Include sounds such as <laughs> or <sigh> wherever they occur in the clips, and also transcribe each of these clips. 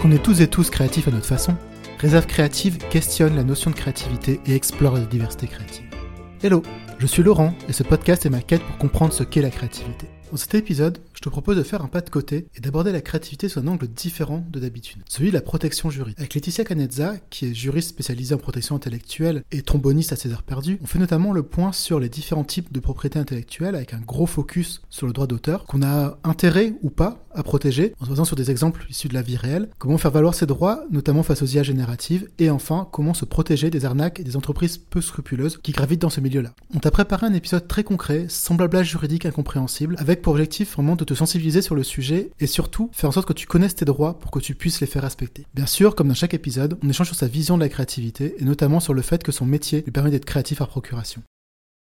Parce qu'on est tous et tous créatifs à notre façon, Réserve Créative questionne la notion de créativité et explore la diversité créative. Hello, je suis Laurent et ce podcast est ma quête pour comprendre ce qu'est la créativité. Dans cet épisode, je te propose de faire un pas de côté et d'aborder la créativité sous un angle différent de d'habitude, celui de la protection juridique. Avec Laetitia Canezza, qui est juriste spécialisée en protection intellectuelle et tromboniste à ses heures perdues, on fait notamment le point sur les différents types de propriété intellectuelle avec un gros focus sur le droit d'auteur, qu'on a intérêt ou pas à protéger, en se basant sur des exemples issus de la vie réelle, comment faire valoir ses droits, notamment face aux IA génératives, et enfin, comment se protéger des arnaques et des entreprises peu scrupuleuses qui gravitent dans ce milieu-là. On t'a préparé un épisode très concret, sans blabla juridique incompréhensible, avec pour objectif vraiment de te sensibiliser sur le sujet et surtout faire en sorte que tu connaisses tes droits pour que tu puisses les faire respecter. Bien sûr, comme dans chaque épisode, on échange sur sa vision de la créativité et notamment sur le fait que son métier lui permet d'être créatif à procuration.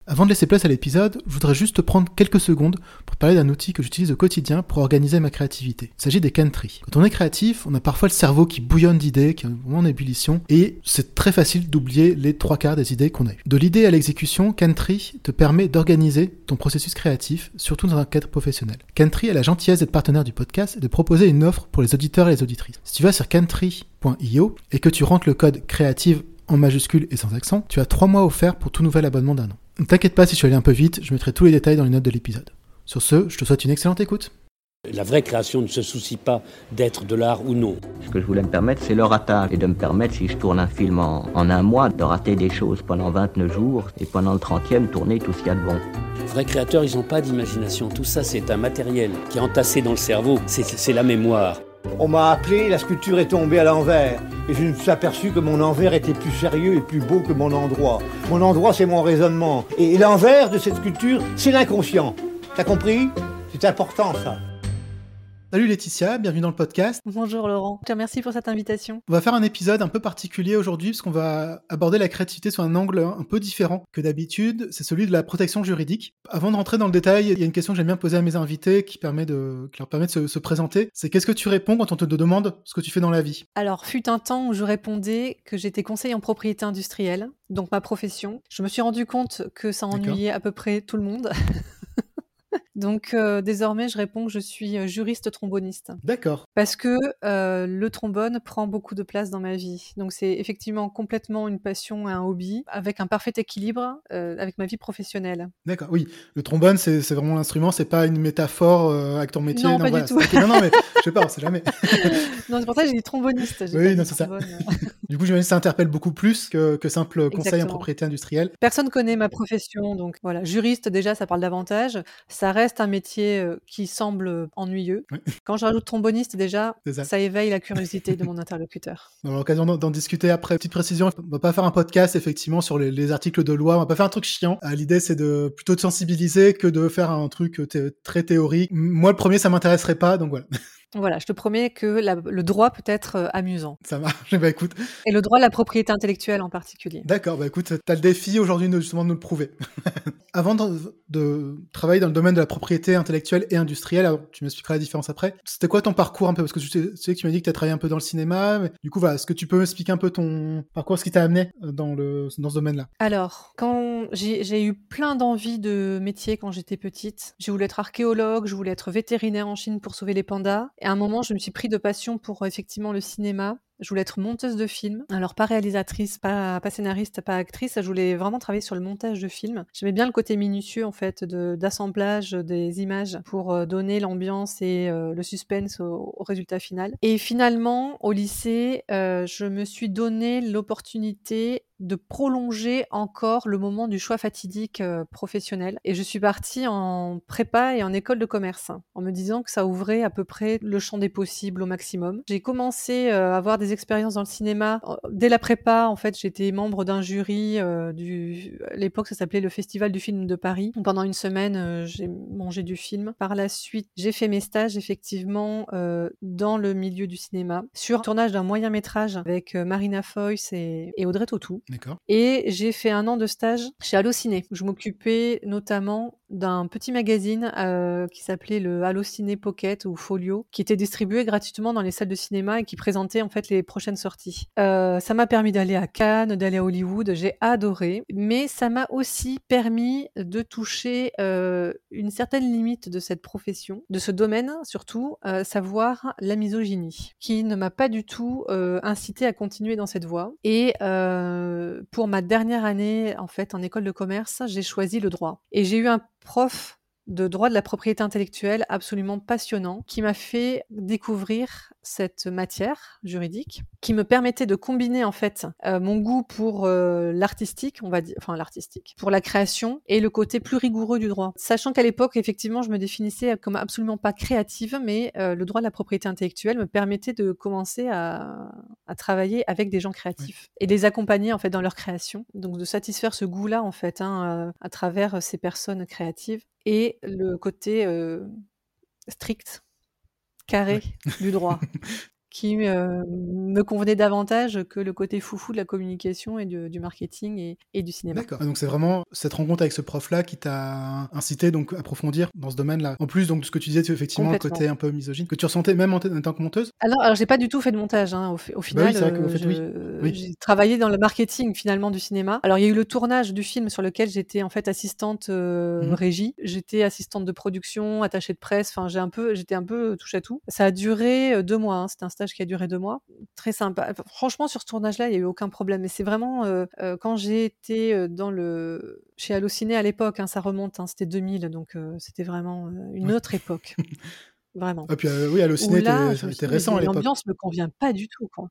Avant de laisser place à l'épisode, je voudrais juste prendre quelques secondes pour parler d'un outil que j'utilise au quotidien pour organiser ma créativité. Il s'agit des Cantry. Quand on est créatif, on a parfois le cerveau qui bouillonne d'idées, qui est en ébullition, et c'est très facile d'oublier les trois quarts des idées qu'on a eues. De l'idée à l'exécution, Cantry te permet d'organiser ton processus créatif, surtout dans un cadre professionnel. Cantry a la gentillesse d'être partenaire du podcast et de proposer une offre pour les auditeurs et les auditrices. Si tu vas sur cantry.io et que tu rentres le code créative en majuscule et sans accent, tu as trois mois offerts pour tout nouvel abonnement d'un an. Ne t'inquiète pas si je suis allé un peu vite, je mettrai tous les détails dans les notes de l'épisode. Sur ce, je te souhaite une excellente écoute. La vraie création ne se soucie pas d'être de l'art ou non. Ce que je voulais me permettre, c'est le ratage. Et de me permettre, si je tourne un film en, un mois, de rater des choses pendant 29 jours et pendant le 30e, tourner tout ce qu'il y a de bon. Les vrais créateurs, ils n'ont pas d'imagination. Tout ça, c'est un matériel qui est entassé dans le cerveau. C'est la mémoire. On m'a appelé, la sculpture est tombée à l'envers. Et je me suis aperçu que mon envers était plus sérieux et plus beau que mon endroit. Mon endroit, c'est mon raisonnement. Et l'envers de cette sculpture, c'est l'inconscient. T'as compris? C'est important, ça. Salut Laetitia, bienvenue dans le podcast. Bonjour Laurent, je te remercie pour cette invitation. On va faire un épisode un peu particulier aujourd'hui parce qu'on va aborder la créativité sous un angle un peu différent que d'habitude, c'est celui de la protection juridique. Avant de rentrer dans le détail, il y a une question que j'aime bien poser à mes invités qui, permet de, leur permet de se, présenter. C'est qu'est-ce que tu réponds quand on te demande ce que tu fais dans la vie? Alors, fut un temps où je répondais que j'étais conseiller en propriété industrielle, donc ma profession. Je me suis rendu compte que ça ennuyait à peu près tout le monde. <laughs> Donc désormais, je réponds que je suis juriste tromboniste. D'accord. Parce que le trombone prend beaucoup de place dans ma vie. Donc c'est effectivement complètement une passion et un hobby, avec un parfait équilibre avec ma vie professionnelle. D'accord. Oui, le trombone, c'est vraiment l'instrument, c'est pas une métaphore avec ton métier. Non, pas du tout. Non, non, mais <laughs> je sais pas, on sait jamais. <laughs> non, c'est pour ça que j'ai dit tromboniste. Oui, non, c'est ça. <laughs> du coup, j'imagine que ça interpelle beaucoup plus que, que simple conseil en propriété industrielle. Personne connaît ma profession, donc voilà. Juriste, déjà, ça parle davantage. Ça reste un métier qui semble ennuyeux. <laughs> Quand je rajoute tromboniste, déjà, ça. éveille la curiosité de mon interlocuteur. <laughs> On aura l'occasion d'en discuter après. Petite précision, on va pas faire un podcast effectivement sur les, articles de loi. On va pas faire un truc chiant. Euh, l'idée c'est de plutôt de sensibiliser que de faire un truc très théorique. Moi, le premier, ça m'intéresserait pas, donc voilà. <laughs> Voilà, je te promets que le droit peut être euh, amusant. Ça marche, <laughs> bah écoute. Et le droit de la propriété intellectuelle en particulier. D'accord, bah écoute, tu as le défi aujourd'hui de justement de nous le prouver. <laughs> Avant de, travailler dans le domaine de la propriété intellectuelle et industrielle, alors tu m'expliqueras la différence après, c'était quoi ton parcours un peu? Parce que tu sais, que tu m'as dit que tu as travaillé un peu dans le cinéma, mais du coup, voilà, est-ce que tu peux m'expliquer un peu ton parcours, ce qui t'a amené euh, dans, le, dans ce domaine-là? Alors, quand j'ai eu plein d'envies de métier quand j'étais petite, je voulais être archéologue, je voulais être vétérinaire en Chine pour sauver les pandas. Et à un moment, je me suis pris de passion pour effectivement le cinéma. Je voulais être monteuse de films. Alors, pas réalisatrice, pas, scénariste, pas actrice. Je voulais vraiment travailler sur le montage de films. J'aimais bien le côté minutieux, en fait, d'assemblage des images pour euh, donner l'ambiance et euh, le suspense au, résultat final. Et finalement, au lycée, euh, je me suis donné l'opportunité de prolonger encore le moment du choix fatidique professionnel. Et je suis partie en prépa et en école de commerce, en me disant que ça ouvrait à peu près le champ des possibles au maximum. J'ai commencé à avoir des expériences dans le cinéma. Dès la prépa, en fait, j'étais membre d'un jury du. À l'époque, ça s'appelait le Festival du film de Paris. Pendant une semaine, j'ai mangé du film. Par la suite, j'ai fait mes stages effectivement dans le milieu du cinéma sur le tournage d'un moyen métrage avec Marina Foïs et, Audrey Tautou. Et j'ai fait un an de stage chez Allociné. Je m'occupais notamment d'un petit magazine euh, qui s'appelait le Allociné Pocket ou Folio, qui était distribué gratuitement dans les salles de cinéma et qui présentait en fait les prochaines sorties. Euh, ça m'a permis d'aller à Cannes, d'aller à Hollywood, j'ai adoré, mais ça m'a aussi permis de toucher euh, une certaine limite de cette profession, de ce domaine surtout, euh, savoir la misogynie, qui ne m'a pas du tout euh, incité à continuer dans cette voie. Et euh, pour ma dernière année en fait en école de commerce, j'ai choisi le droit. Et j'ai eu un prof de droit de la propriété intellectuelle absolument passionnant qui m'a fait découvrir cette matière juridique qui me permettait de combiner en fait euh, mon goût pour euh, l'artistique, on va dire, enfin l'artistique, pour la création et le côté plus rigoureux du droit. Sachant qu'à l'époque, effectivement, je me définissais comme absolument pas créative, mais euh, le droit de la propriété intellectuelle me permettait de commencer à, à travailler avec des gens créatifs et les accompagner en fait dans leur création. Donc de satisfaire ce goût-là en fait hein, à travers ces personnes créatives et le côté strict, carré du droit, <laughs> qui euh, me convenait davantage que le côté foufou de la communication et du, du marketing et, et, du cinéma. D'accord. Donc c'est vraiment cette rencontre avec ce prof-là qui t'a incité donc à approfondir dans ce domaine-là. En plus donc de ce que tu disais, effectivement le côté un peu misogyne que tu ressentais même en, en tant que monteuse? Alors, alors j'ai pas du tout fait de montage. Hein, au, au, final, bah oui, fait, euh, oui. oui. j'ai travaillé dans le marketing finalement du cinéma. Alors il y a eu le tournage du film sur lequel j'étais en fait assistante euh, mmh. régie. J'étais assistante de production, attachée de presse. Enfin j'ai un peu, j'étais un peu touche à tout. Ça a duré deux mois. Hein. C'était un stage qui a duré deux mois. Très sympa. Franchement, sur ce tournage-là, il n'y a eu aucun problème. Mais c'est vraiment euh, euh, quand j'ai été euh, dans le chez Allociné à l'époque, hein, ça remonte, hein, c'était 2000, donc c'était vraiment une autre époque. <laughs> Vraiment. Puis euh, oui, Allociné était, était, était récent à l'époque. L'ambiance me convient pas du tout. Quoi.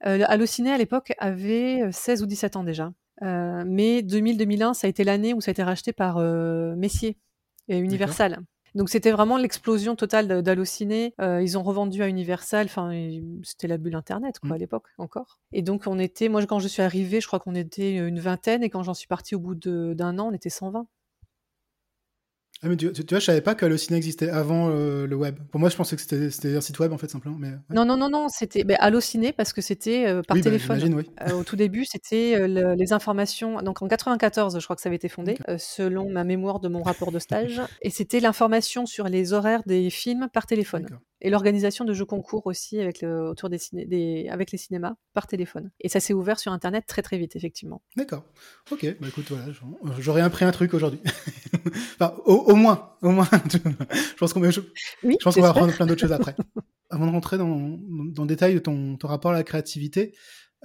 Allociné à l'époque avait 16 ou 17 ans déjà. Mais 2000-2001, ça a été l'année où ça a été racheté par Messier et Universal. Donc c'était vraiment l'explosion totale d'Allociné. Euh, ils ont revendu à Universal. Enfin, c'était la bulle Internet quoi mmh. à l'époque encore. Et donc on était, moi quand je suis arrivée, je crois qu'on était une vingtaine, et quand j'en suis partie au bout d'un an, on était 120. Ah, mais tu, tu, vois, je savais pas que Allociné existait avant euh, le web. Pour moi, je pensais que c'était un site web en fait simplement. Mais, ouais. Non, non, non, non, c'était ben, Allociné parce que c'était euh, par oui, téléphone. Bah, oui. euh, au tout début, c'était le, les informations. Donc en 94, je crois que ça avait été fondé, okay. selon ma mémoire de mon rapport de stage, et c'était l'information sur les horaires des films par téléphone et l'organisation de jeux concours aussi avec le, autour des, ciné, des, avec les cinémas par téléphone. Et ça s'est ouvert sur Internet très très vite, effectivement. D'accord. Ok. Bah écoute, voilà, j'aurais appris un truc aujourd'hui. <laughs> enfin, au, au, moins, au moins. <laughs> je pense qu'on va, oui, apprendre plein d'autres choses après. <laughs> Avant de rentrer dans, dans, dans le détail de ton, ton rapport à la créativité,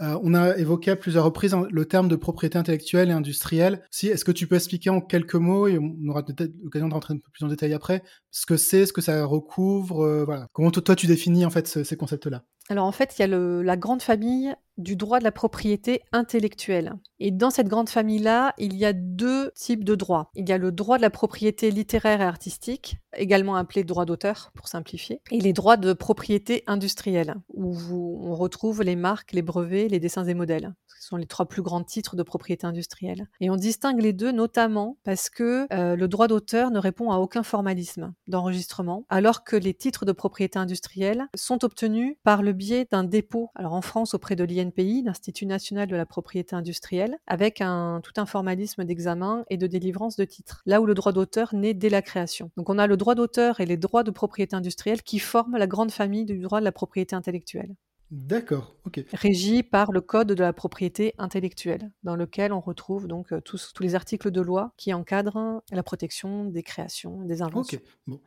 euh, on a évoqué à plusieurs reprises le terme de propriété intellectuelle et industrielle. Si, est-ce que tu peux expliquer en quelques mots, et on aura peut-être l'occasion de rentrer un peu plus en détail après, ce que c'est, ce que ça recouvre, euh, voilà. Comment toi tu définis en fait ce, ces concepts-là? Alors en fait, il y a la grande famille du droit de la propriété intellectuelle. Et dans cette grande famille-là, il y a deux types de droits. Il y a le droit de la propriété littéraire et artistique, également appelé droit d'auteur pour simplifier, et les droits de propriété industrielle, où on retrouve les marques, les brevets, les dessins et modèles. Sont les trois plus grands titres de propriété industrielle. Et on distingue les deux notamment parce que euh, le droit d'auteur ne répond à aucun formalisme d'enregistrement, alors que les titres de propriété industrielle sont obtenus par le biais d'un dépôt, alors en France auprès de l'IN pays, l'Institut national de la propriété industrielle, avec un, tout un formalisme d'examen et de délivrance de titres, là où le droit d'auteur naît dès la création. Donc on a le droit d'auteur et les droits de propriété industrielle qui forment la grande famille du droit de la propriété intellectuelle. D'accord, ok. Régi par le Code de la propriété intellectuelle, dans lequel on retrouve donc tous, tous les articles de loi qui encadrent la protection des créations, des inventions. Ok, bon.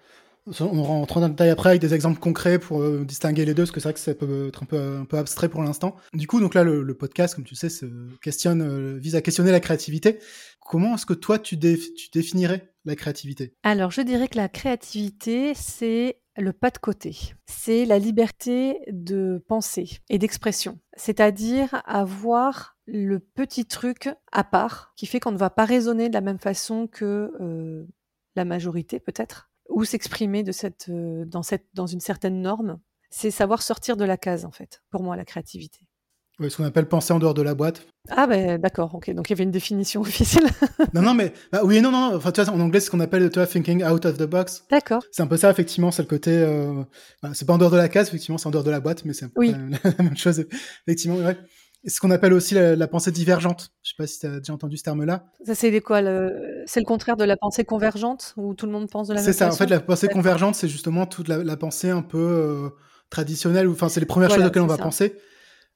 On rentre dans le détail après avec des exemples concrets pour euh, distinguer les deux, parce que c'est vrai que ça peut être un peu, un peu abstrait pour l'instant. Du coup, donc là, le, podcast, comme tu sais, euh, vise à questionner la créativité. Comment est-ce que toi, tu définirais la créativité? Alors, je dirais que la créativité, c'est le pas de côté. C'est la liberté de penser et d'expression. C'est-à-dire avoir le petit truc à part qui fait qu'on ne va pas raisonner de la même façon que euh, la majorité, peut-être ou s'exprimer de cette, euh, dans, cette, dans une certaine norme, c'est savoir sortir de la case, en fait, pour moi, la créativité. Oui, ce qu'on appelle penser en dehors de la boîte. Ah ben d'accord, ok. Donc il y avait une définition <laughs> officielle. non, non, mais bah, oui, non, non. Enfin, tu vois, en anglais, c'est ce qu'on appelle, tu vois, thinking out of the box. D'accord. C'est un peu ça, effectivement. C'est le côté. Euh... Bah, c'est pas en dehors de la case, effectivement, c'est en dehors de la boîte, mais c'est oui. <laughs> la même chose, effectivement. Ouais. Ce qu'on appelle aussi la, pensée divergente. Je sais pas si tu as déjà entendu ce terme-là. Ça, c'est quoi le... C'est le contraire de la pensée convergente, où tout le monde pense de la même façon C'est ça, en fait, la pensée convergente, c'est justement toute la, pensée un peu euh, traditionnelle, enfin, c'est les premières choses auxquelles on va penser.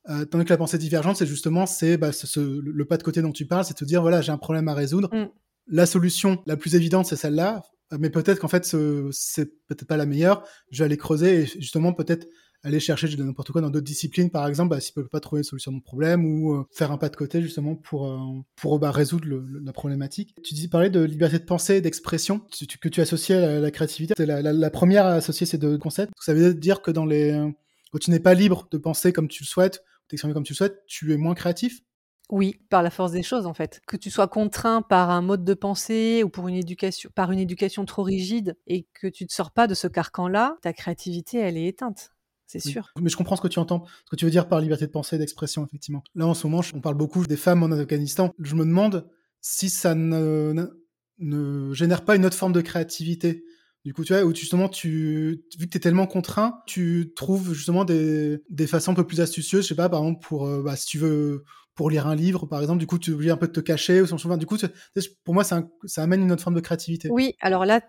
Euh, tandis que la pensée divergente, c'est justement c'est bah, le pas de côté dont tu parles, c'est te dire voilà, j'ai un problème à résoudre. Mm. La solution la plus évidente, c'est celle-là, mais peut-être qu'en fait, c'est peut-être pas la meilleure. Je vais aller creuser et justement peut-être aller chercher de n'importe quoi dans d'autres disciplines, par exemple, bah, s'ils peuvent pas trouver une solution de problème ou euh, faire un pas de côté justement pour euh, pour bah, résoudre la problématique. Tu dis parler de liberté de pensée, d'expression, que tu associais à la, créativité. C'est la, première à associer ces deux concepts. Ça veut dire que dans les quand tu n'es pas libre de penser comme tu le souhaites, t'exprimer comme tu le souhaites, tu es moins créatif? Oui, par la force des choses en fait. Que tu sois contraint par un mode de pensée ou pour une éducation, par une éducation trop rigide et que tu ne sors pas de ce carcan-là, ta créativité, elle est éteinte c'est sûr. Mais je comprends ce que tu entends, ce que tu veux dire par liberté de pensée et d'expression, effectivement. Là, en ce moment, on parle beaucoup des femmes en Afghanistan. Je me demande si ça ne, ne, génère pas une autre forme de créativité. Du coup, tu vois, où justement, tu, vu que tu es tellement contraint, tu trouves justement des, des façons un peu plus astucieuses, je sais pas, par exemple, pour, euh, bah, si tu veux pour lire un livre, par exemple, du coup, tu oublies un peu de te cacher ou Du coup, pour moi, ça, amène une autre forme de créativité. Oui, alors là,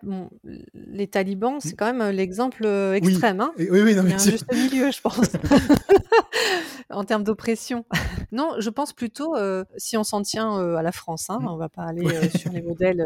les talibans, c'est mmh. quand même euh, l'exemple euh, extrême. Hein. Oui, oui, non, Il y a un juste milieu, je pense. <laughs> en termes d'oppression. <laughs> non, je pense plutôt, euh, si on s'en tient à la France, hein, mmh. on va pas aller sur les modèles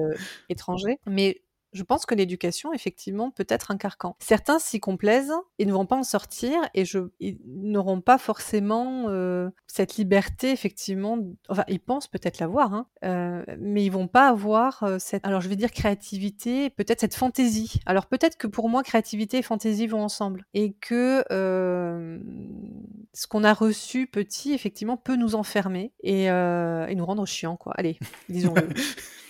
étrangers, mais je pense que l'éducation, effectivement, peut être un carcan. Certains s'y complaisent et ne vont pas en sortir et je, ils n'auront pas forcément euh, cette liberté, effectivement. Enfin, ils pensent peut-être l'avoir, hein, euh, mais ils vont pas avoir euh, cette, alors je vais dire créativité, peut-être cette fantaisie. Alors peut-être que pour moi, créativité et fantaisie vont ensemble et que ce qu'on a reçu petit, effectivement, peut nous enfermer et, et nous rendre chiants, quoi. Allez, disons-le. <laughs>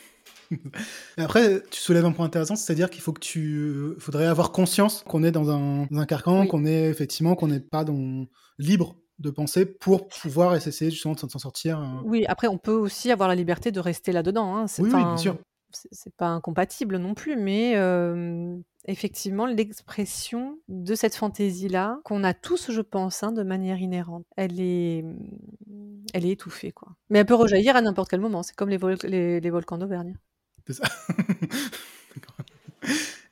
Après, tu soulèves un point intéressant, c'est-à-dire qu'il faut que tu, faudrait avoir conscience qu'on est dans un, carcan, qu'on est effectivement, qu'on n'est pas dans... libre de penser pour pouvoir essayer justement de s'en sortir. Euh. Oui, après, on peut aussi avoir la liberté de rester là-dedans. Hein. Oui, oui, bien sûr. C'est pas incompatible non plus, mais euh, effectivement, l'expression de cette fantaisie-là, qu'on a tous, je pense, hein, de manière inhérente, elle est, elle est étouffée, quoi. Mais elle peut rejaillir à n'importe quel moment. C'est comme les, les volcans d'Auvergne. C'est ça. <laughs>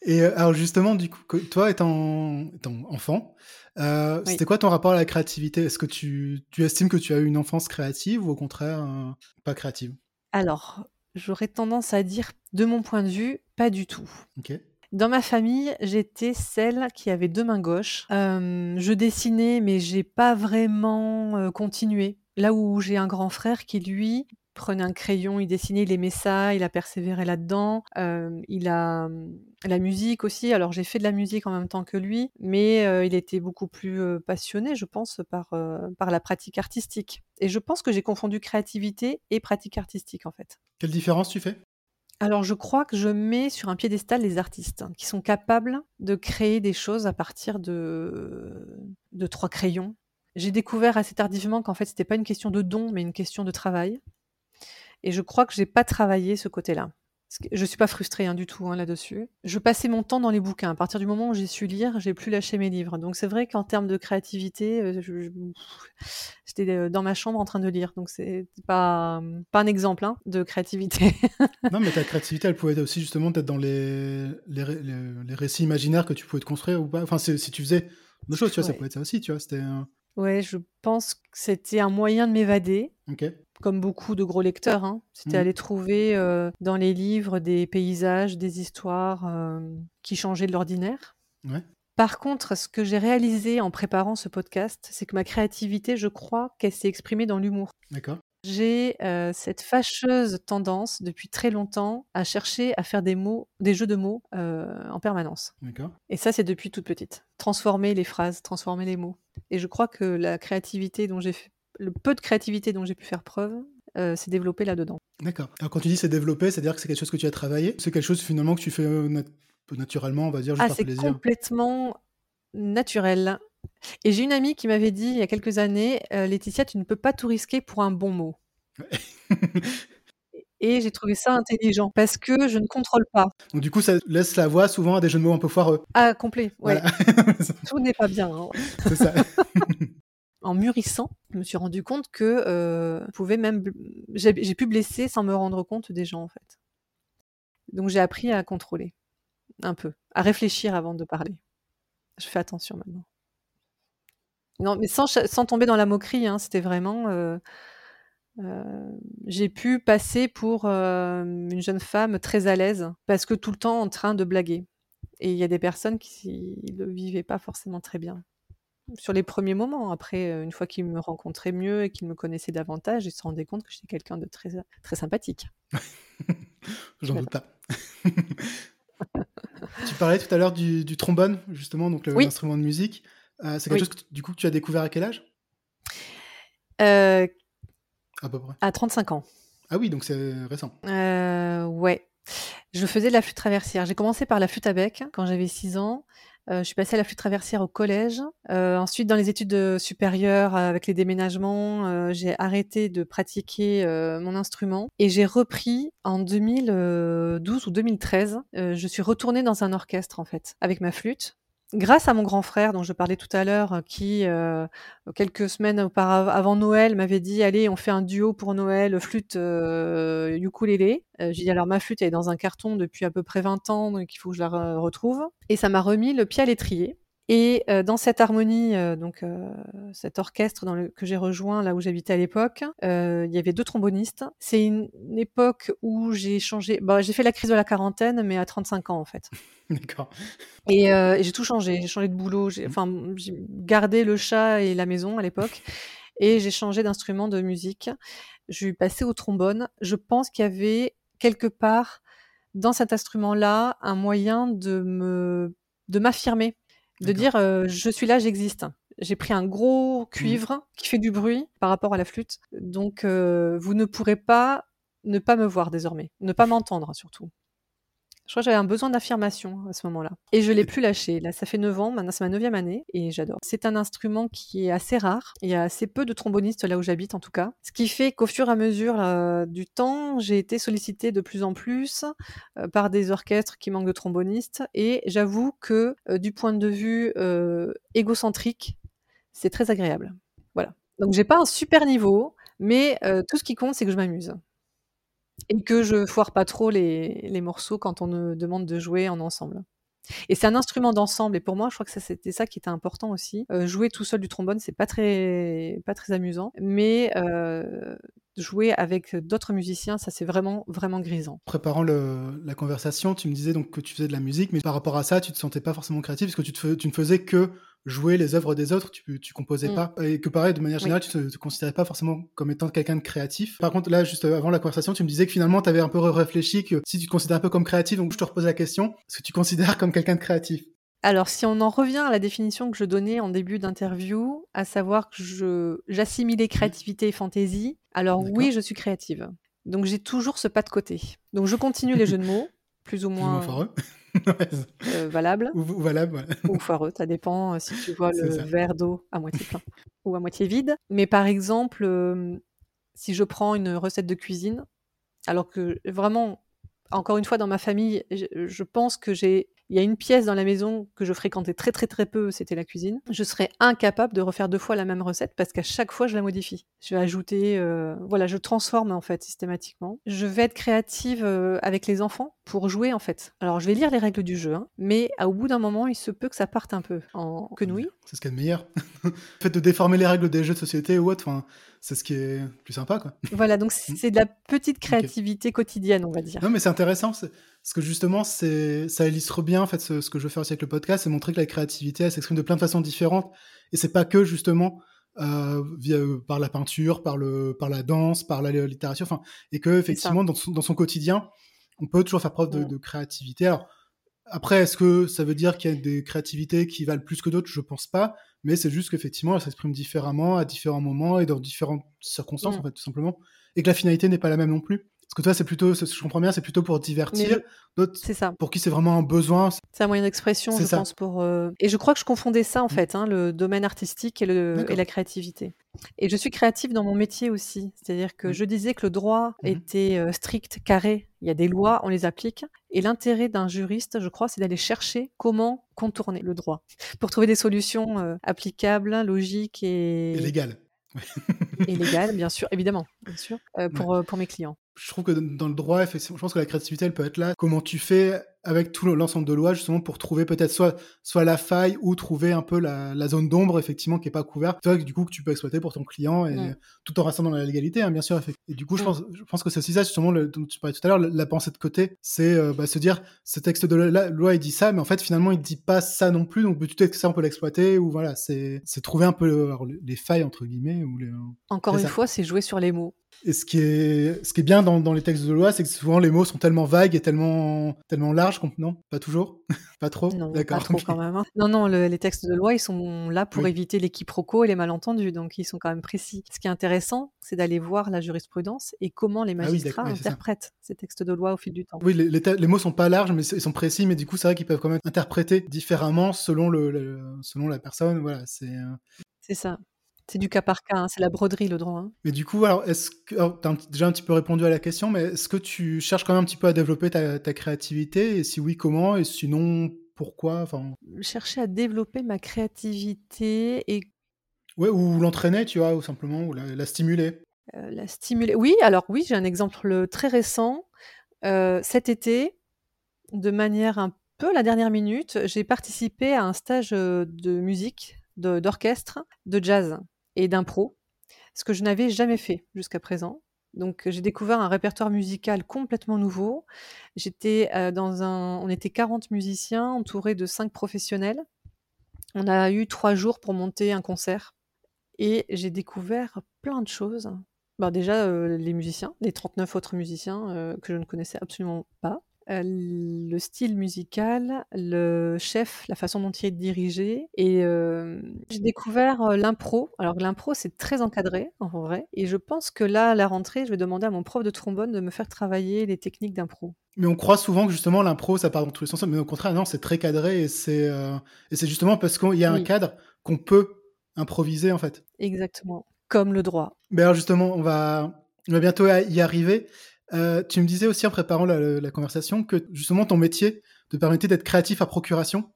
Et euh, alors justement, du coup, toi étant, enfant, euh, c'était quoi ton rapport à la créativité? Est-ce que tu, estimes que tu as eu une enfance créative ou au contraire euh, pas créative? Alors, j'aurais tendance à dire, de mon point de vue, pas du tout. Dans ma famille, j'étais celle qui avait deux mains gauches. je dessinais, mais j'ai pas vraiment continué. Là où j'ai un grand frère qui, lui, prenait un crayon, il dessinait, il aimait ça, il a persévéré là-dedans. Euh, il a la musique aussi. Alors j'ai fait de la musique en même temps que lui, mais euh, il était beaucoup plus euh, passionné, je pense, par, par la pratique artistique. Et je pense que j'ai confondu créativité et pratique artistique en fait. Quelle différence tu fais? Alors je crois que je mets sur un piédestal les artistes qui sont capables de créer des choses à partir de, de trois crayons. J'ai découvert assez tardivement qu'en fait c'était pas une question de don mais une question de travail. Et je crois que j'ai pas travaillé ce côté-là. Je suis pas frustrée hein, du tout hein, là-dessus. Je passais mon temps dans les bouquins. À partir du moment où j'ai su lire, j'ai plus lâché mes livres. Donc c'est vrai qu'en termes de créativité, euh, j'étais euh, dans ma chambre en train de lire. Donc c'est pas pas un exemple hein, de créativité. <laughs> non, mais ta créativité, elle pouvait aussi justement être dans les les, les, récits imaginaires que tu pouvais te construire ou pas. Enfin, si tu faisais d'autres choses, tu vois, ça pouvait être ça aussi, tu vois. C'était. Ouais, je pense que c'était un moyen de m'évader. Ok comme beaucoup de gros lecteurs. Hein. C'était mmh. aller trouver euh, dans les livres des paysages, des histoires euh, qui changeaient de l'ordinaire. Par contre, ce que j'ai réalisé en préparant ce podcast, c'est que ma créativité, je crois qu'elle s'est exprimée dans l'humour. D'accord. J'ai euh, cette fâcheuse tendance depuis très longtemps à chercher à faire des mots, des jeux de mots en permanence. D'accord. Et ça, c'est depuis toute petite. Transformer les phrases, transformer les mots. Et je crois que la créativité dont j'ai le peu de créativité dont j'ai pu faire preuve euh, s'est développé là-dedans. D'accord. Alors quand tu dis c'est développé, c'est-à-dire que c'est quelque chose que tu as travaillé C'est quelque chose finalement que tu fais euh, naturellement, on va dire, juste ah, plaisir c'est complètement naturel. Et j'ai une amie qui m'avait dit il y a quelques années, euh, Laetitia, tu ne peux pas tout risquer pour un bon mot. Et j'ai trouvé ça intelligent parce que je ne contrôle pas. Donc du coup, ça laisse la voix souvent à des jeux de mots un peu foireux. Ah, complet, ouais. <laughs> Tout n'est pas bien. Hein. C'est ça. <laughs> en mûrissant, je me suis rendu compte que euh, pouvait même j'ai pu blesser sans me rendre compte des gens en fait. Donc j'ai appris à contrôler un peu, à réfléchir avant de parler. Je fais attention maintenant. Non, mais sans, tomber dans la moquerie, hein, c'était vraiment. Euh, euh, j'ai pu passer pour une jeune femme très à l'aise parce que tout le temps en train de blaguer. Et il y a des personnes qui ne vivaient pas forcément très bien. Sur les premiers moments, après, une fois qu'ils me rencontraient mieux et qu'ils me connaissaient davantage, ils se rendaient compte que j'étais quelqu'un de très, très sympathique. <laughs> J'en doute pas. <laughs> tu parlais tout à l'heure du, trombone, justement, donc l'instrument de musique. Euh, c'est quelque chose que du coup tu as découvert à quel âge? Euh, À peu près. À 35 ans. Ah oui, donc c'est récent. Euh, ouais. Je faisais de la flûte traversière. J'ai commencé par la flûte à bec quand j'avais 6 ans. Je suis passée à la flûte traversière au collège. ensuite, dans les études supérieures, avec les déménagements, j'ai arrêté de pratiquer mon instrument et j'ai repris en 2012 ou 2013. je suis retournée dans un orchestre en fait avec ma flûte grâce à mon grand frère dont je parlais tout à l'heure, euh, qui euh, quelques semaines auparavant, avant Noël, m'avait dit allez, on fait un duo pour Noël, flûte euh, ukulélé. Euh, j'ai dit alors ma flûte elle est dans un carton depuis à peu près 20 ans, donc il faut que je la retrouve. Et ça m'a remis le pied à l'étrier. Et euh, dans cette harmonie, euh, donc euh, cet orchestre dans le, que j'ai rejoint là où j'habitais à l'époque, il y avait deux trombonistes. C'est une, époque où j'ai changé. Bah, j'ai fait la crise de la quarantaine, mais à 35 ans en fait. <laughs> D'accord. Et, et j'ai tout changé. J'ai changé de boulot. J'ai, enfin, j'ai gardé le chat et la maison à l'époque, et j'ai changé d'instrument de musique. Je suis passée au trombone. Je pense qu'il y avait quelque part dans cet instrument-là un moyen de me de m'affirmer de dire je suis là, j'existe. J'ai pris un gros mmh. cuivre qui fait du bruit par rapport à la flûte. Donc vous ne pourrez pas ne pas me voir désormais, ne pas m'entendre surtout. Je crois que j'avais un besoin d'affirmation à ce moment-là. Et je l'ai plus lâché. Là, ça fait 9 ans, maintenant c'est ma neuvième année, et j'adore. C'est un instrument qui est assez rare. Il y a assez peu de trombonistes là où j'habite, en tout cas. Ce qui fait qu'au fur et à mesure euh, du temps, j'ai été sollicitée de plus en plus euh, par des orchestres qui manquent de trombonistes. Et j'avoue que euh, du point de vue égocentrique, c'est très agréable. Voilà. Donc j'ai pas un super niveau, mais tout ce qui compte, c'est que je m'amuse et que je foire pas trop les, les morceaux quand on me demande de jouer en ensemble. Et c'est un instrument d'ensemble. Et pour moi, je crois que c'était ça qui était important aussi. Euh, jouer tout seul du trombone, c'est pas très, pas très amusant. Mais euh, jouer avec d'autres musiciens, ça c'est vraiment, vraiment grisant. Préparant la conversation, tu me disais donc que tu faisais de la musique, mais par rapport à ça, tu te sentais pas forcément créatif parce que tu ne faisais que jouer les œuvres des autres, tu, tu composais mm. pas. Et que pareil, de manière générale, tu te, te, considérais pas forcément comme étant quelqu'un de créatif. Par contre, là, juste avant la conversation, tu me disais que finalement, tu avais un peu réfléchi que si tu te considères un peu comme créatif, donc je te repose la question, est-ce que tu considères comme quelqu'un de créatif? Alors, si on en revient à la définition que je donnais en début d'interview, à savoir que je j'assimilais mmh. créativité et fantaisie, alors oui, je suis créative. Donc j'ai toujours ce pas de côté. Donc je continue les jeux de mots, plus ou moins. <laughs> Euh, valable. Ou, valable. Ou foireux, ça dépend euh, si tu vois le verre d'eau à moitié plein <laughs> ou à moitié vide. Mais par exemple, euh, si je prends une recette de cuisine, alors que vraiment, encore une fois, dans ma famille, je pense que j'ai il y a une pièce dans la maison que je fréquentais très très très peu, c'était la cuisine. Je serais incapable de refaire deux fois la même recette parce qu'à chaque fois je la modifie. Je vais ajouter, euh, voilà, je transforme en fait systématiquement. Je vais être créative euh, avec les enfants pour jouer en fait. Alors je vais lire les règles du jeu, hein, mais au bout d'un moment il se peut que ça parte un peu en quenouille. C'est ce qu'il y a de meilleur. <laughs> le fait de déformer les règles des jeux de société ou autre, enfin c'est ce qui est plus sympa. Quoi. Voilà, donc <laughs> mm. c'est de la petite créativité quotidienne, on va dire. Non, mais c'est intéressant, parce que justement, ça illustre bien en fait, ce, que je veux faire aussi avec le podcast, c'est montrer que la créativité, elle s'exprime de plein de façons différentes, et c'est pas que justement euh, via, euh, par la peinture, par, le, par la danse, par la littérature, enfin, et que effectivement, dans son, dans son, quotidien, on peut toujours faire preuve de, mm. de créativité. Alors, après, est-ce que ça veut dire qu'il y a des créativités qui valent plus que d'autres? Je pense pas mais c'est juste qu'effectivement, elle s'exprime différemment à différents moments et dans différentes circonstances, mm. en fait, tout simplement, et que la finalité n'est pas la même non plus. Parce que toi, c'est plutôt, ce que je comprends bien, c'est plutôt pour divertir. D'autres, c'est ça. Pour qui c'est vraiment un besoin. C'est un moyen d'expression, je pense. Pour, euh, Et je crois que je confondais ça, en mmh. fait, hein, le domaine artistique et, le... et la créativité. Et je suis créative dans mon métier aussi. C'est-à-dire que mmh. je disais que le droit mmh était euh, strict, carré. Il y a des lois, on les applique. Et l'intérêt d'un juriste, je crois, c'est d'aller chercher comment contourner le droit <laughs> pour trouver des solutions euh, applicables, logiques et... et légales et légal, bien sûr, évidemment, bien sûr, euh, pour, pour mes clients. Je trouve que dans le droit, je pense que la créativité, elle peut être là. Comment tu fais avec tout l'ensemble de lois, justement, pour trouver peut-être soit, soit la faille ou trouver un peu la, la zone d'ombre, effectivement, qui n'est pas couverte, toi, du coup, que tu peux exploiter pour ton client, et tout en restant dans la légalité, hein, bien sûr. Et du coup, je, pense, je pense que c'est aussi ça, justement, le, dont tu parlais tout à l'heure, la, pensée de côté, c'est euh, bah, se dire, ce texte de la, loi, il dit ça, mais en fait, finalement, il dit pas ça non plus, donc peut-être que ça, on peut l'exploiter, ou voilà, c'est trouver un peu les failles, entre guillemets. Ou les, Encore une fois, c'est jouer sur les mots. Et ce qui est, ce qui est bien dans, dans les textes de loi, c'est que souvent les mots sont tellement vagues et tellement, tellement larges qu'on, non, pas toujours, <laughs> pas trop. Non, pas trop quand même. Hein. Non, non, les textes de loi, ils sont là pour éviter les quiproquos et les malentendus, donc ils sont quand même précis. Ce qui est intéressant, c'est d'aller voir la jurisprudence et comment les ah magistrats interprètent ces textes de loi au fil du temps. Oui, les, les, mots sont pas larges, mais ils sont précis, mais du coup, c'est vrai qu'ils peuvent quand même interpréter différemment selon le, selon la personne. Voilà, c'est. Euh, c'est ça. C'est du cas par cas, hein, c'est la broderie le droit. Hein. Mais du coup, alors, est-ce que tu as déjà un petit peu répondu à la question, mais est-ce que tu cherches quand même un petit peu à développer ta, créativité? Et si oui, comment? Et sinon, pourquoi? Enfin... Chercher à développer ma créativité et. Ouais, ou l'entraîner, tu vois, ou simplement, ou la, stimuler. Euh, la stimuler. Oui, alors oui, j'ai un exemple très récent. Euh, cet été, de manière un peu la dernière minute, j'ai participé à un stage euh, de musique, d'orchestre, de jazz et d'impro, ce que je n'avais jamais fait jusqu'à présent. Donc j'ai découvert un répertoire musical complètement nouveau. J'étais euh, dans un, on était 40 musiciens entourés de 5 professionnels. On a eu trois jours pour monter un concert et j'ai découvert plein de choses. Bah, déjà euh, les musiciens, les 39 autres musiciens euh, que je ne connaissais absolument pas. Euh, le style musical, le chef, la façon dont il est dirigé. Et euh, j'ai découvert euh, l'impro. Alors l'impro, c'est très encadré, en vrai. Et je pense que là, à la rentrée, je vais demander à mon prof de trombone de me faire travailler les techniques d'impro. Mais on croit souvent que justement l'impro, ça part dans tous les sens. Mais au contraire, non, c'est très cadré. Et c'est c'est justement parce qu'il y a un cadre qu'on peut improviser, en fait. Exactement. Comme le droit. Mais alors justement, on va, on va bientôt y arriver. Euh, tu me disais aussi en préparant la, conversation que justement ton métier te permettait d'être créatif à procuration.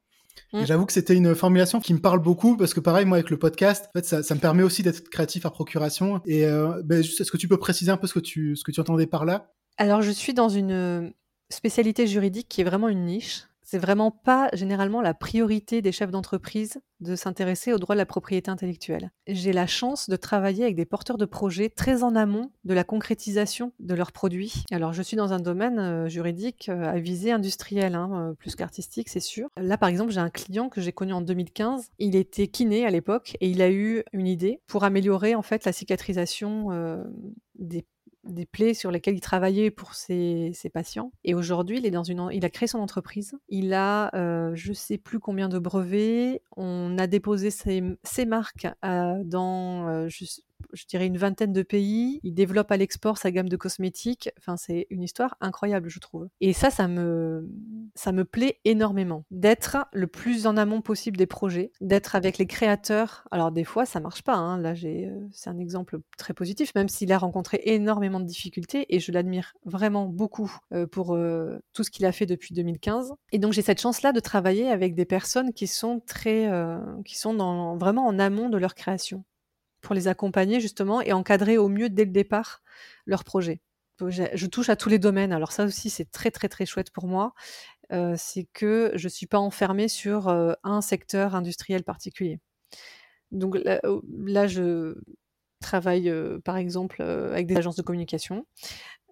Mm. J'avoue que c'était une formulation qui me parle beaucoup parce que pareil, moi avec le podcast, en fait, ça, me permet aussi d'être créatif à procuration. Et euh, ben, est-ce que tu peux préciser un peu ce que tu, ce que tu entendais par là? Alors je suis dans une spécialité juridique qui est vraiment une niche. C'est vraiment pas généralement la priorité des chefs d'entreprise de s'intéresser au droit de la propriété intellectuelle. J'ai la chance de travailler avec des porteurs de projets très en amont de la concrétisation de leurs produits. Alors je suis dans un domaine euh, juridique euh, à visée industrielle, hein, euh, plus qu'artistique, c'est sûr. Là par exemple, j'ai un client que j'ai connu en 2015. Il était kiné à l'époque et il a eu une idée pour améliorer en fait la cicatrisation des des plaies sur lesquelles il travaillait pour ses, patients. Et aujourd'hui, il, est dans une, il a créé son entreprise. Il a, euh, je ne sais plus combien de brevets. On a déposé ses, marques euh, dans, euh, je dirais, une vingtaine de pays. Il développe à l'export sa gamme de cosmétiques. Enfin, c'est une histoire incroyable, je trouve. Et ça, ça me, ça me plaît énormément. D'être le plus en amont possible des projets, d'être avec les créateurs. Alors, des fois, ça marche pas. Hein. Là, j'ai, euh, c'est un exemple très positif, même s'il a rencontré énormément de difficultés et je l'admire vraiment beaucoup euh, pour euh, tout ce qu'il a fait depuis 2015. Et donc, j'ai cette chance-là de travailler avec des personnes qui sont très, qui sont vraiment en amont de leur création pour les accompagner justement et encadrer au mieux dès le départ leur projet. Je touche à tous les domaines. Alors ça aussi, c'est très très très chouette pour moi. Euh, c'est que je ne suis pas enfermée sur euh, un secteur industriel particulier. Donc là, euh, je travaille par exemple avec des agences de communication,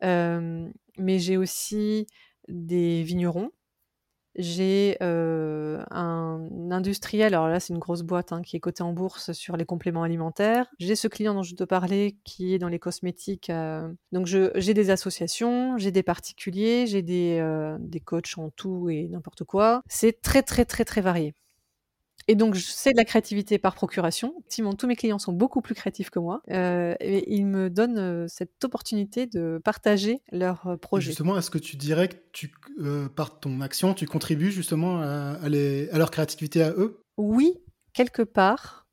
mais j'ai aussi des vignerons j'ai un industriel, alors là c'est une grosse boîte hein, qui est cotée en bourse sur les compléments alimentaires. J'ai ce client dont je te parlais qui est dans les cosmétiques. donc j'ai des associations, j'ai des particuliers, j'ai des, des coachs en tout et n'importe quoi. C'est très très très très varié. Et donc, c'est de la créativité par procuration. Effectivement, tous mes clients sont beaucoup plus créatifs que moi euh, et ils me donnent euh, cette opportunité de partager leurs euh, projets. justement, est-ce que tu dirais que tu, par ton action, tu contribues justement à, à, à leur créativité à eux? Oui, quelque part.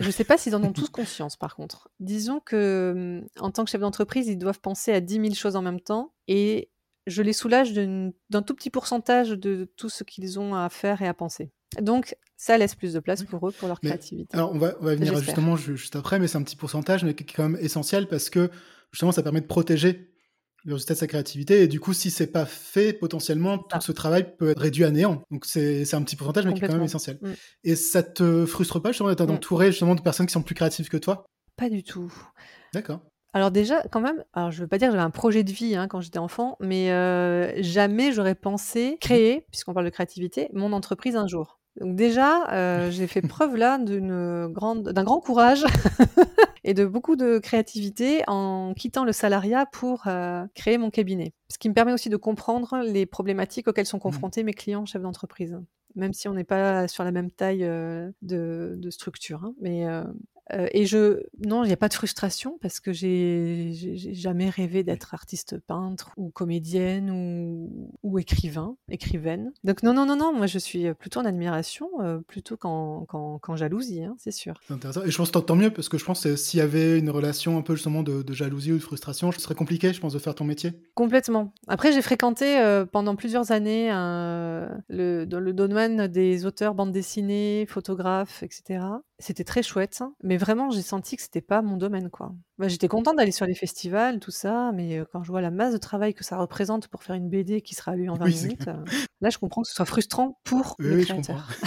Je ne sais pas s'ils en ont tous conscience, par contre. Disons que, en tant que chef d'entreprise, ils doivent penser à 10 000 choses en même temps et je les soulage d'un tout petit pourcentage de tout ce qu'ils ont à faire et à penser. Donc, ça laisse plus de place pour eux, pour leur créativité. Alors, on va, on va venir justement juste après, mais c'est un petit pourcentage, mais qui est quand même essentiel parce que justement, ça permet de protéger le résultat de sa créativité. Et du coup, si c'est pas fait, potentiellement, tout ce travail peut être réduit à néant. Donc, c'est un petit pourcentage, mais qui est quand même essentiel. Mm. Et ça te frustre pas, justement, d'être mm. entouré, justement, de personnes qui sont plus créatives que toi? Pas du tout. D'accord. Alors déjà, quand même, alors je veux pas dire que j'avais un projet de vie hein, quand j'étais enfant, mais euh, jamais j'aurais pensé créer, puisqu'on parle de créativité, mon entreprise un jour. Donc déjà, euh, j'ai fait <laughs> preuve là d'une grande, d'un grand courage <laughs> et de beaucoup de créativité en quittant le salariat pour euh, créer mon cabinet. Ce qui me permet aussi de comprendre les problématiques auxquelles sont mmh. confrontés mes clients chefs d'entreprise même si on n'est pas sur la même taille de, de, structure. Hein. Mais euh, et je, non, il n'y a pas de frustration parce que j'ai jamais rêvé d'être artiste peintre ou comédienne ou, ou, écrivain, écrivaine. Donc non, non, non, non, moi je suis plutôt en admiration, euh, plutôt qu'en jalousie, hein, c'est sûr. C'est intéressant. Et je pense tant mieux parce que je pense que s'il y avait une relation un peu justement de, de, jalousie ou de frustration, ce serait compliqué, je pense, de faire ton métier. Complètement. Après, j'ai fréquenté euh, pendant plusieurs années le, dans le domaine des auteurs, bande dessinée, photographes, etc. C'était très chouette, mais vraiment j'ai senti que c'était pas mon domaine, quoi. Bah, j'étais contente d'aller sur les festivals, tout ça, mais quand je vois la masse de travail que ça représente pour faire une BD qui sera lue en <laughs> 20 minutes, là je comprends que ce soit frustrant pour le créateur. <laughs>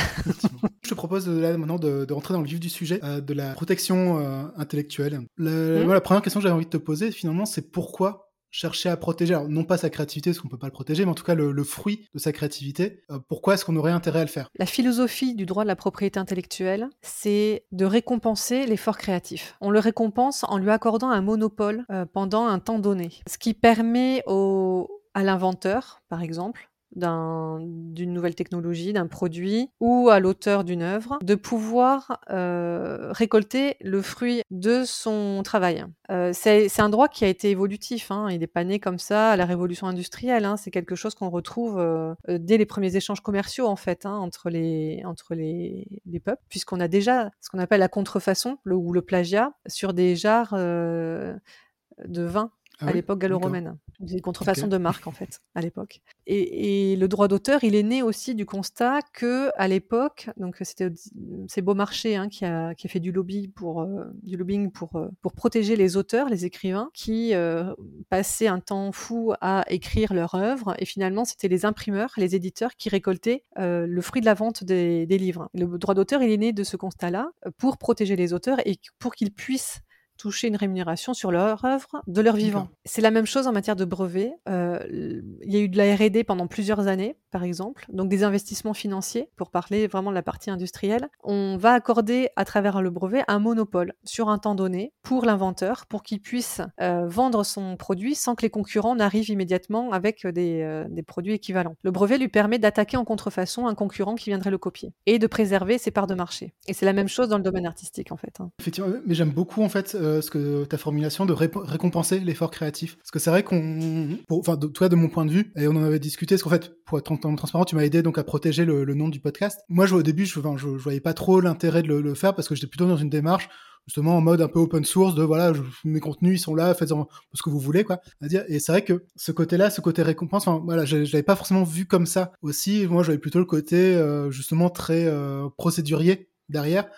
Je, te propose là maintenant de, rentrer dans le vif du sujet, de la protection intellectuelle. La, mmh. la première question que j'avais envie de te poser finalement, c'est pourquoi chercher à protéger, non pas sa créativité, parce qu'on peut pas le protéger, mais en tout cas le, fruit de sa créativité, euh, pourquoi est-ce qu'on aurait intérêt à le faire? La philosophie du droit de la propriété intellectuelle, c'est de récompenser l'effort créatif. On le récompense en lui accordant un monopole euh, pendant un temps donné, ce qui permet au, à l'inventeur, par exemple, d'une nouvelle technologie, d'un produit ou à l'auteur d'une œuvre, de pouvoir euh, récolter le fruit de son travail. Euh, c'est un droit qui a été évolutif, hein, il n'est pas né comme ça à la révolution industrielle, hein, c'est quelque chose qu'on retrouve euh, dès les premiers échanges commerciaux en fait hein, entre, les, entre les, les peuples, puisqu'on a déjà ce qu'on appelle la contrefaçon ou le plagiat sur des jarres de vin ah à l'époque gallo-romaine. Des contrefaçons de marque, en fait, à l'époque. Et, le droit d'auteur, il est né aussi du constat que, à l'époque, donc c'était c'est Beaumarchais hein, qui, a, qui a fait du lobby pour euh, du lobbying pour euh, pour protéger les auteurs, les écrivains, qui euh, passaient un temps fou à écrire leur œuvre, et finalement, c'était les imprimeurs, les éditeurs qui récoltaient le fruit de la vente des, des livres. Le droit d'auteur, il est né de ce constat-là pour protéger les auteurs et pour qu'ils puissent toucher une rémunération sur leur œuvre de leur vivant. C'est la même chose en matière de brevets. Euh, il y a eu de la R&D pendant plusieurs années, par exemple, donc des investissements financiers, pour parler vraiment de la partie industrielle. On va accorder à travers le brevet un monopole sur un temps donné pour l'inventeur, pour qu'il puisse euh, vendre son produit sans que les concurrents n'arrivent immédiatement avec des, euh, des produits équivalents. Le brevet lui permet d'attaquer en contrefaçon un concurrent qui viendrait le copier et de préserver ses parts de marché. Et c'est la même chose dans le domaine artistique, en fait. Hein. Effectivement, mais j'aime beaucoup, en fait, ta formulation de récompenser l'effort créatif. Parce que c'est vrai qu'on, enfin, toi, de mon point de vue, et on en avait discuté, parce qu'en fait, pour être transparent, tu m'as aidé donc à protéger le, nom du podcast. Moi, je, au début, je, je, voyais pas trop l'intérêt de le, faire parce que j'étais plutôt dans une démarche justement en mode un peu open source de voilà mes contenus ils sont là faites-en ce que vous voulez quoi et c'est vrai que ce côté là ce côté récompense voilà je, l'avais pas forcément vu comme ça aussi moi j'avais plutôt le côté euh, justement très euh, procédurier derrière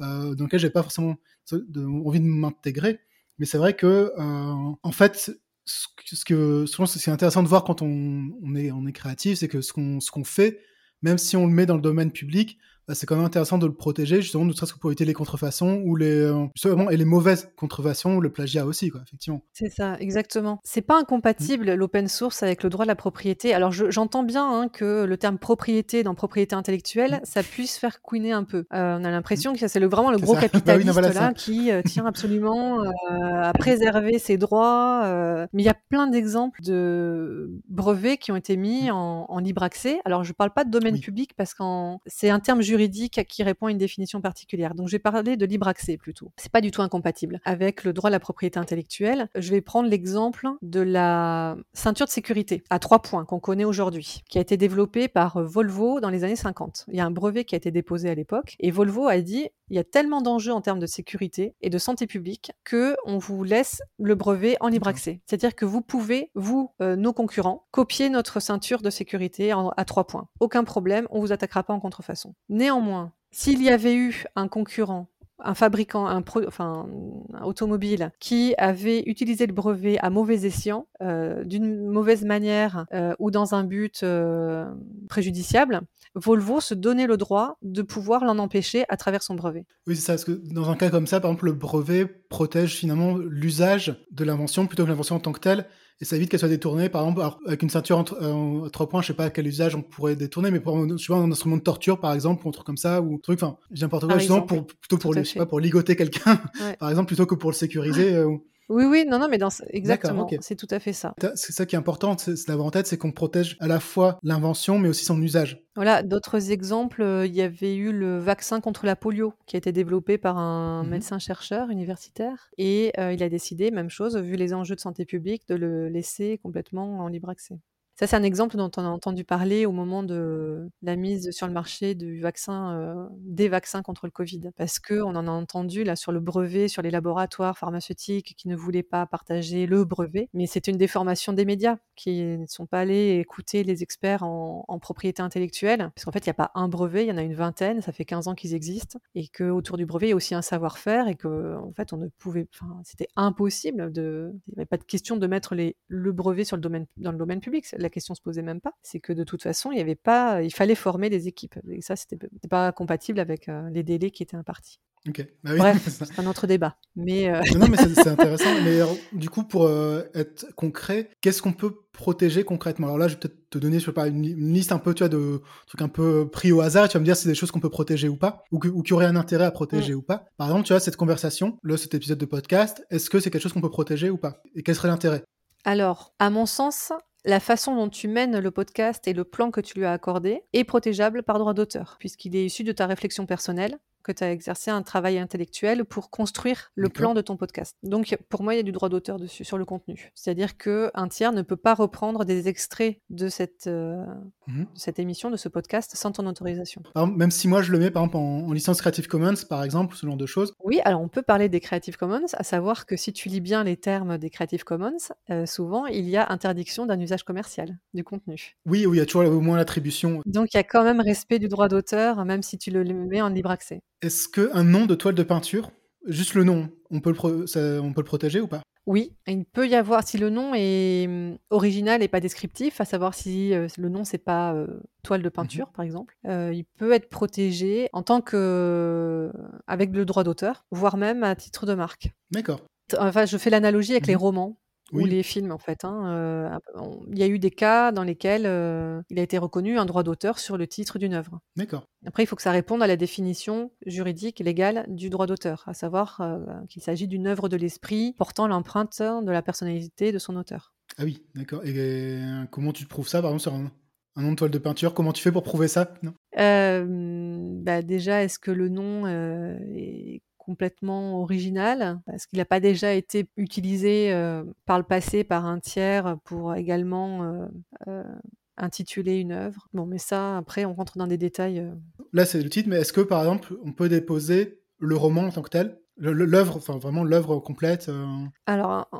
euh, dans lequel j'avais pas forcément envie de m'intégrer. Mais c'est vrai que, euh, en fait, ce que, souvent, c'est intéressant de voir quand on, est, on est créatif, c'est que ce qu'on ce fait, même si on le met dans le domaine public, c'est quand même intéressant de le protéger, justement, ne serait-ce que pour éviter les contrefaçons ou les, euh, justement, et les mauvaises contrefaçons, le plagiat aussi, quoi, effectivement. C'est ça, exactement. C'est pas incompatible mmh. l'open source avec le droit de la propriété. Alors, j'entends bien hein, que le terme propriété dans propriété intellectuelle, mmh. ça puisse faire couiner un peu. Euh, on a l'impression mmh. que c'est le, vraiment le gros <laughs> bah capitaliste là qui euh, tient absolument <laughs> à préserver ses droits. mais il y a plein d'exemples de brevets qui ont été mis en, libre accès. Alors, je parle pas de domaine public parce que c'est un terme juridique juridique qui répond à une définition particulière. Donc je vais parler de libre accès plutôt. C'est pas du tout incompatible avec le droit à la propriété intellectuelle. Je vais prendre l'exemple de la ceinture de sécurité à trois points qu'on connaît aujourd'hui, qui a été développée par Volvo dans les années 50. Il y a un brevet qui a été déposé à l'époque et Volvo a dit il y a tellement d'enjeux en termes de sécurité et de santé publique que on vous laisse le brevet en libre accès. C'est-à-dire que vous pouvez, vous, euh, nos concurrents, copier notre ceinture de sécurité à trois points. Aucun problème, on vous attaquera pas en contrefaçon. Néanmoins, s'il y avait eu un concurrent un fabricant, un, automobile qui avait utilisé le brevet à mauvais escient, euh, d'une mauvaise manière euh, ou dans un but préjudiciable, Volvo se donnait le droit de pouvoir l'en empêcher à travers son brevet. Oui, c'est ça, parce que dans un cas comme ça, par exemple, le brevet protège finalement l'usage de l'invention plutôt que l'invention en tant que telle, et ça évite qu'elle soit détournée, par exemple, avec une ceinture en euh, trois points, je sais pas à quel usage on pourrait détourner, mais pour je sais pas, un instrument de torture, par exemple, ou un truc comme ça, ou un truc, enfin, n'importe quoi, justement, pour, plutôt pour, je sais pas, pour ligoter quelqu'un, <laughs> par exemple, plutôt que pour le sécuriser. Euh, oui, oui, non, non, mais dans... exactement, c'est tout à fait ça. C'est ça qui est important, c'est d'avoir en tête, c'est qu'on protège à la fois l'invention, mais aussi son usage. Voilà, d'autres exemples, euh, il y avait eu le vaccin contre la polio qui a été développé par un mmh médecin-chercheur universitaire, et euh, il a décidé, même chose, vu les enjeux de santé publique, de le laisser complètement en libre accès. Ça, c'est un exemple dont on a entendu parler au moment de la mise sur le marché du vaccin, des vaccins contre le Covid. Parce qu'on en a entendu là sur le brevet, sur les laboratoires pharmaceutiques qui ne voulaient pas partager le brevet. Mais c'est une déformation des médias qui ne sont pas allés écouter les experts en, propriété intellectuelle. Parce qu'en fait, il n'y a pas un brevet, il y en a une vingtaine, ça fait 15 ans qu'ils existent. Et qu'autour du brevet, il y a aussi un savoir-faire et que, en fait, on ne pouvait, c'était impossible de, il n'y avait pas de question de mettre le brevet sur le domaine, dans le domaine public la question se posait même pas. C'est que de toute façon, il y avait pas, il fallait former des équipes. Et ça, c'était pas compatible avec euh, les délais qui étaient impartis. Ok. Bah Bref, <laughs> c'est un autre débat. Mais euh, non, mais c'est <laughs> intéressant. mais du coup, pour euh, être concret, qu'est-ce qu'on peut protéger concrètement? Alors là, je vais peut-être te donner, je sais pas, une, liste un peu, tu vois, de trucs un peu pris au hasard. Tu vas me dire si c'est des choses qu'on peut protéger ou pas, ou, ou qui auraient un intérêt à protéger ou pas. Par exemple, tu vois, cette conversation, là, cet épisode de podcast, est-ce que c'est quelque chose qu'on peut protéger ou pas? Et quel serait l'intérêt? Alors, à mon sens, la façon dont tu mènes le podcast et le plan que tu lui as accordé est protégeable par droit d'auteur, puisqu'il est issu de ta réflexion personnelle que tu as exercé un travail intellectuel pour construire le plan de ton podcast. Donc pour moi, il y a du droit d'auteur dessus sur le contenu. C'est-à-dire que un tiers ne peut pas reprendre des extraits de cette, euh, mmh cette émission, de ce podcast, sans ton autorisation. même si moi je le mets par exemple en, licence Creative Commons, par exemple, ce genre de choses. Oui, alors on peut parler des Creative Commons, à savoir que si tu lis bien les termes des Creative Commons, euh, souvent il y a interdiction d'un usage commercial du contenu. Oui, oui, il y a toujours au moins l'attribution. Donc il y a quand même respect du droit d'auteur, même si tu le mets en libre accès. Est-ce qu'un nom de toile de peinture, juste le nom, on peut le, on peut le protéger ou pas? Oui, il peut y avoir, si le nom est hum, original et pas descriptif, à savoir si euh, le nom c'est pas euh, toile de peinture, mhm. par exemple, euh, il peut être protégé en tant que. avec le droit d'auteur, voire même à titre de marque. D'accord. Enfin, je fais l'analogie avec les mhm. Ou les films en fait. Hein, il y a eu des cas dans lesquels il a été reconnu un droit d'auteur sur le titre d'une œuvre. D'accord. Après, il faut que ça réponde à la définition juridique et légale du droit d'auteur, à savoir qu'il s'agit d'une œuvre de l'esprit portant l'empreinte de la personnalité de son auteur. Ah oui, d'accord. Et comment tu prouves ça, par exemple, sur un, nom de toile de peinture Comment tu fais pour prouver ça? Bah Déjà, est-ce que le nom est complètement original parce qu'il n'a pas déjà été utilisé euh, par le passé par un tiers pour également euh, euh, intituler une œuvre. Bon, mais ça, après, on rentre dans des détails. Là, c'est le titre, mais est-ce que, par exemple, on peut déposer le roman en tant que tel? L'œuvre, enfin vraiment l'œuvre complète Alors,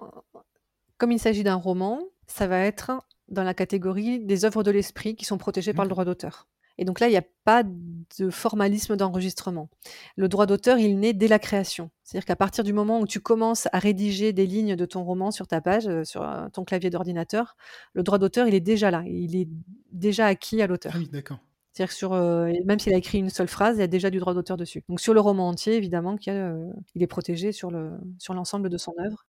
comme il s'agit d'un roman, ça va être dans la catégorie des œuvres de l'esprit qui sont protégées par le droit d'auteur. Et donc là, il n'y a pas de formalisme d'enregistrement. Le droit d'auteur, il naît dès la création. C'est-à-dire qu'à partir du moment où tu commences à rédiger des lignes de ton roman sur ta page, euh, sur euh, ton clavier d'ordinateur, le droit d'auteur, il est déjà là. Il est déjà acquis à l'auteur. Ah oui, d'accord. C'est-à-dire que sur, euh, même s'il a écrit une seule phrase, il y a déjà du droit d'auteur dessus. Donc sur le roman entier, évidemment, qu'il il est protégé sur l'ensemble de son œuvre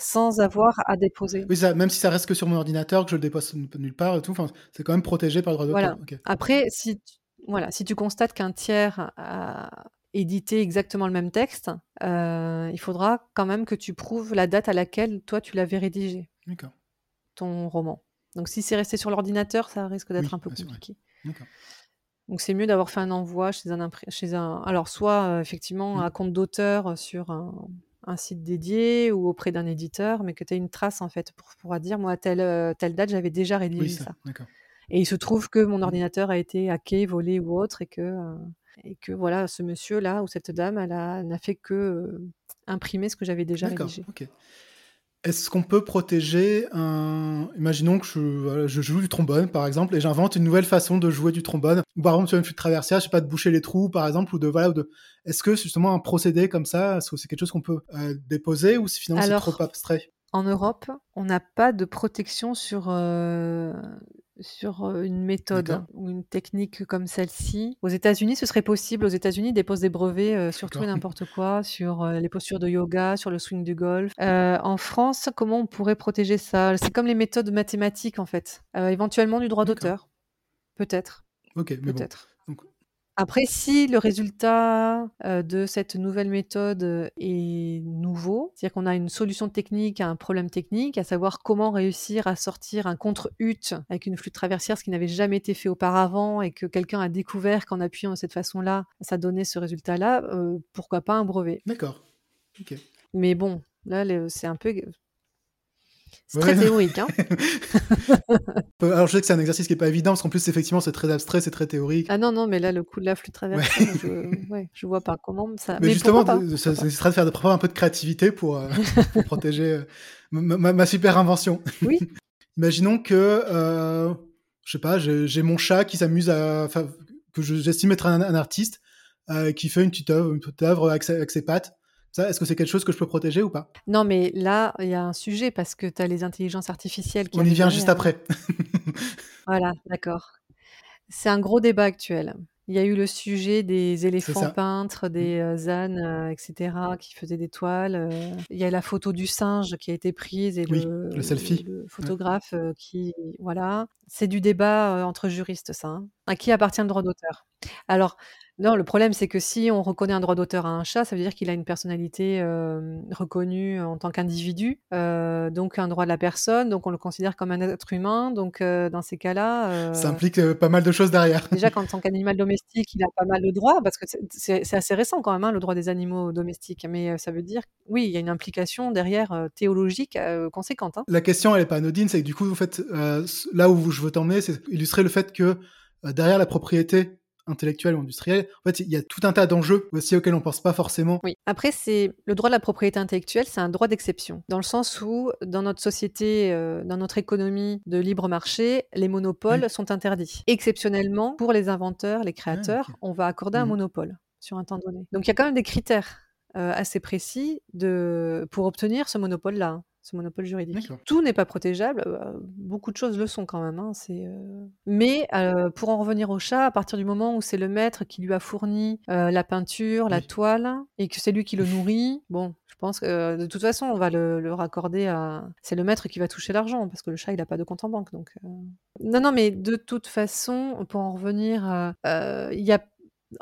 sans avoir à déposer. Oui, ça, même si ça reste que sur mon ordinateur, que je le dépose nulle part et tout, c'est quand même protégé par le droit d'auteur. Voilà. Après, si tu, voilà, si tu constates qu'un tiers a édité exactement le même texte, euh, il faudra quand même que tu prouves la date à laquelle toi tu l'avais rédigé. Ton roman. Donc si c'est resté sur l'ordinateur, ça risque d'être un peu compliqué. Donc c'est mieux d'avoir fait un envoi chez un, chez un alors soit euh, effectivement Mmh. un compte d'auteur sur un, un site dédié ou auprès d'un éditeur, mais que tu aies une trace en fait pour pouvoir dire moi à telle, euh, telle date j'avais déjà rédigé Oui, ça. Et il se trouve que mon Mmh. ordinateur a été hacké, volé ou autre et que, euh, et que voilà, ce monsieur-là ou cette dame, elle a- n'a fait que euh, imprimer ce que j'avais déjà rédigé. Est-ce qu'on peut protéger un... Imaginons que je, joue du trombone, par exemple, et j'invente une nouvelle façon de jouer du trombone. Ou par exemple, sur une flûte traversière, je sais pas, de boucher les trous, par exemple, ou de... Voilà, ou de... Est-ce que justement un procédé comme ça, est-ce que c'est quelque chose qu'on peut euh, déposer, ou si finalement c'est trop abstrait? En Europe, on n'a pas de protection sur, euh, sur euh, une méthode ou une technique comme celle-ci. Aux États-Unis, ce serait possible. Aux États-Unis, déposent des brevets euh, sur tout et n'importe quoi, sur euh, les postures de yoga, sur le swing du golf. Euh, en France, comment on pourrait protéger ça? C'est comme les méthodes mathématiques, en fait. Éventuellement du droit d'auteur. Peut-être. Ok, mais. Peut-être. Après, si le résultat euh, de cette nouvelle méthode euh, est nouveau, c'est-à-dire qu'on a une solution technique à un problème technique, à savoir comment réussir à sortir un contre-hut avec une flûte traversière, ce qui n'avait jamais été fait auparavant, et que quelqu'un a découvert qu'en appuyant de cette façon-là, ça donnait ce résultat-là, euh, pourquoi pas un brevet D'accord. Ok. Mais bon, là, c'est un peu... C'est Ouais. très théorique, hein <laughs> Alors je sais que c'est un exercice qui est pas évident, parce qu'en plus, effectivement, c'est très abstrait, c'est très théorique. Ah non, non, mais là, le coup de la flûte traversière, je, ouais, je vois pas comment ça... Mais, Mais justement, pas ça, ça nécessitera de faire de preuve un peu de créativité pour, euh, <laughs> pour protéger euh, ma, ma- ma super invention. Oui. <laughs> Imaginons que, euh, je sais pas, j'ai mon chat qui s'amuse à, que je- j'estime être un, un artiste, euh, qui fait une petite œuvre, une petite œuvre avec, ses- avec ses pattes. Ça, est-ce que c'est quelque chose que je peux protéger ou pas? Non, mais là, il y a un sujet parce que tu as les intelligences artificielles qui On y vient juste après. <laughs> Voilà, d'accord. C'est un gros débat actuel. Il y a eu le sujet des éléphants peintres, des euh, ânes, euh, etc., qui faisaient des toiles. euh. Il y a la photo du singe qui a été prise et Oui, le, le selfie. le photographe qui... Voilà. C'est du débat entre juristes, ça. hein. À qui appartient le droit d'auteur? Alors, non, le problème, c'est que si on reconnaît un droit d'auteur à un chat, ça veut dire qu'il a une personnalité euh, reconnue en tant qu'individu, euh, donc un droit de la personne, donc on le considère comme un être humain. Donc, euh, dans ces cas-là... euh, Ça implique euh, pas mal de choses derrière. Déjà, qu'en tant qu'animal domestique, il a pas mal de droits, parce que c'est- assez récent quand même, hein, le droit des animaux domestiques. Mais euh, ça veut dire, oui, il y a une implication derrière euh, théologique euh, conséquente. hein. La question, elle est pas anodine, c'est que du coup, vous faites, euh, là où je veux t'emmener, c'est illustrer le fait que euh, derrière la propriété intellectuelle ou industrielle, en fait, il y a tout un tas d'enjeux aussi auxquels on pense pas forcément. Oui. Après, c'est le droit de la propriété intellectuelle, c'est un droit d'exception, dans le sens où, dans notre société, euh, dans notre économie de libre marché, les monopoles sont interdits. Exceptionnellement, pour les inventeurs, les créateurs, ok. on va accorder un Mhm. monopole sur un temps donné. Donc, il y a quand même des critères euh, assez précis de, pour obtenir ce monopole-là. Ce monopole juridique. Tout n'est pas protégeable, euh, beaucoup de choses le sont quand même. hein, euh, Mais euh, pour en revenir au chat, à partir du moment où c'est le maître qui lui a fourni euh, la peinture, la toile, et que c'est lui qui le nourrit, bon, je pense que de toute façon, on va le, le raccorder à. C'est le maître qui va toucher l'argent, parce que le chat, il n'a pas de compte en banque. Donc. Non, non, mais de toute façon, pour en revenir, à- il y a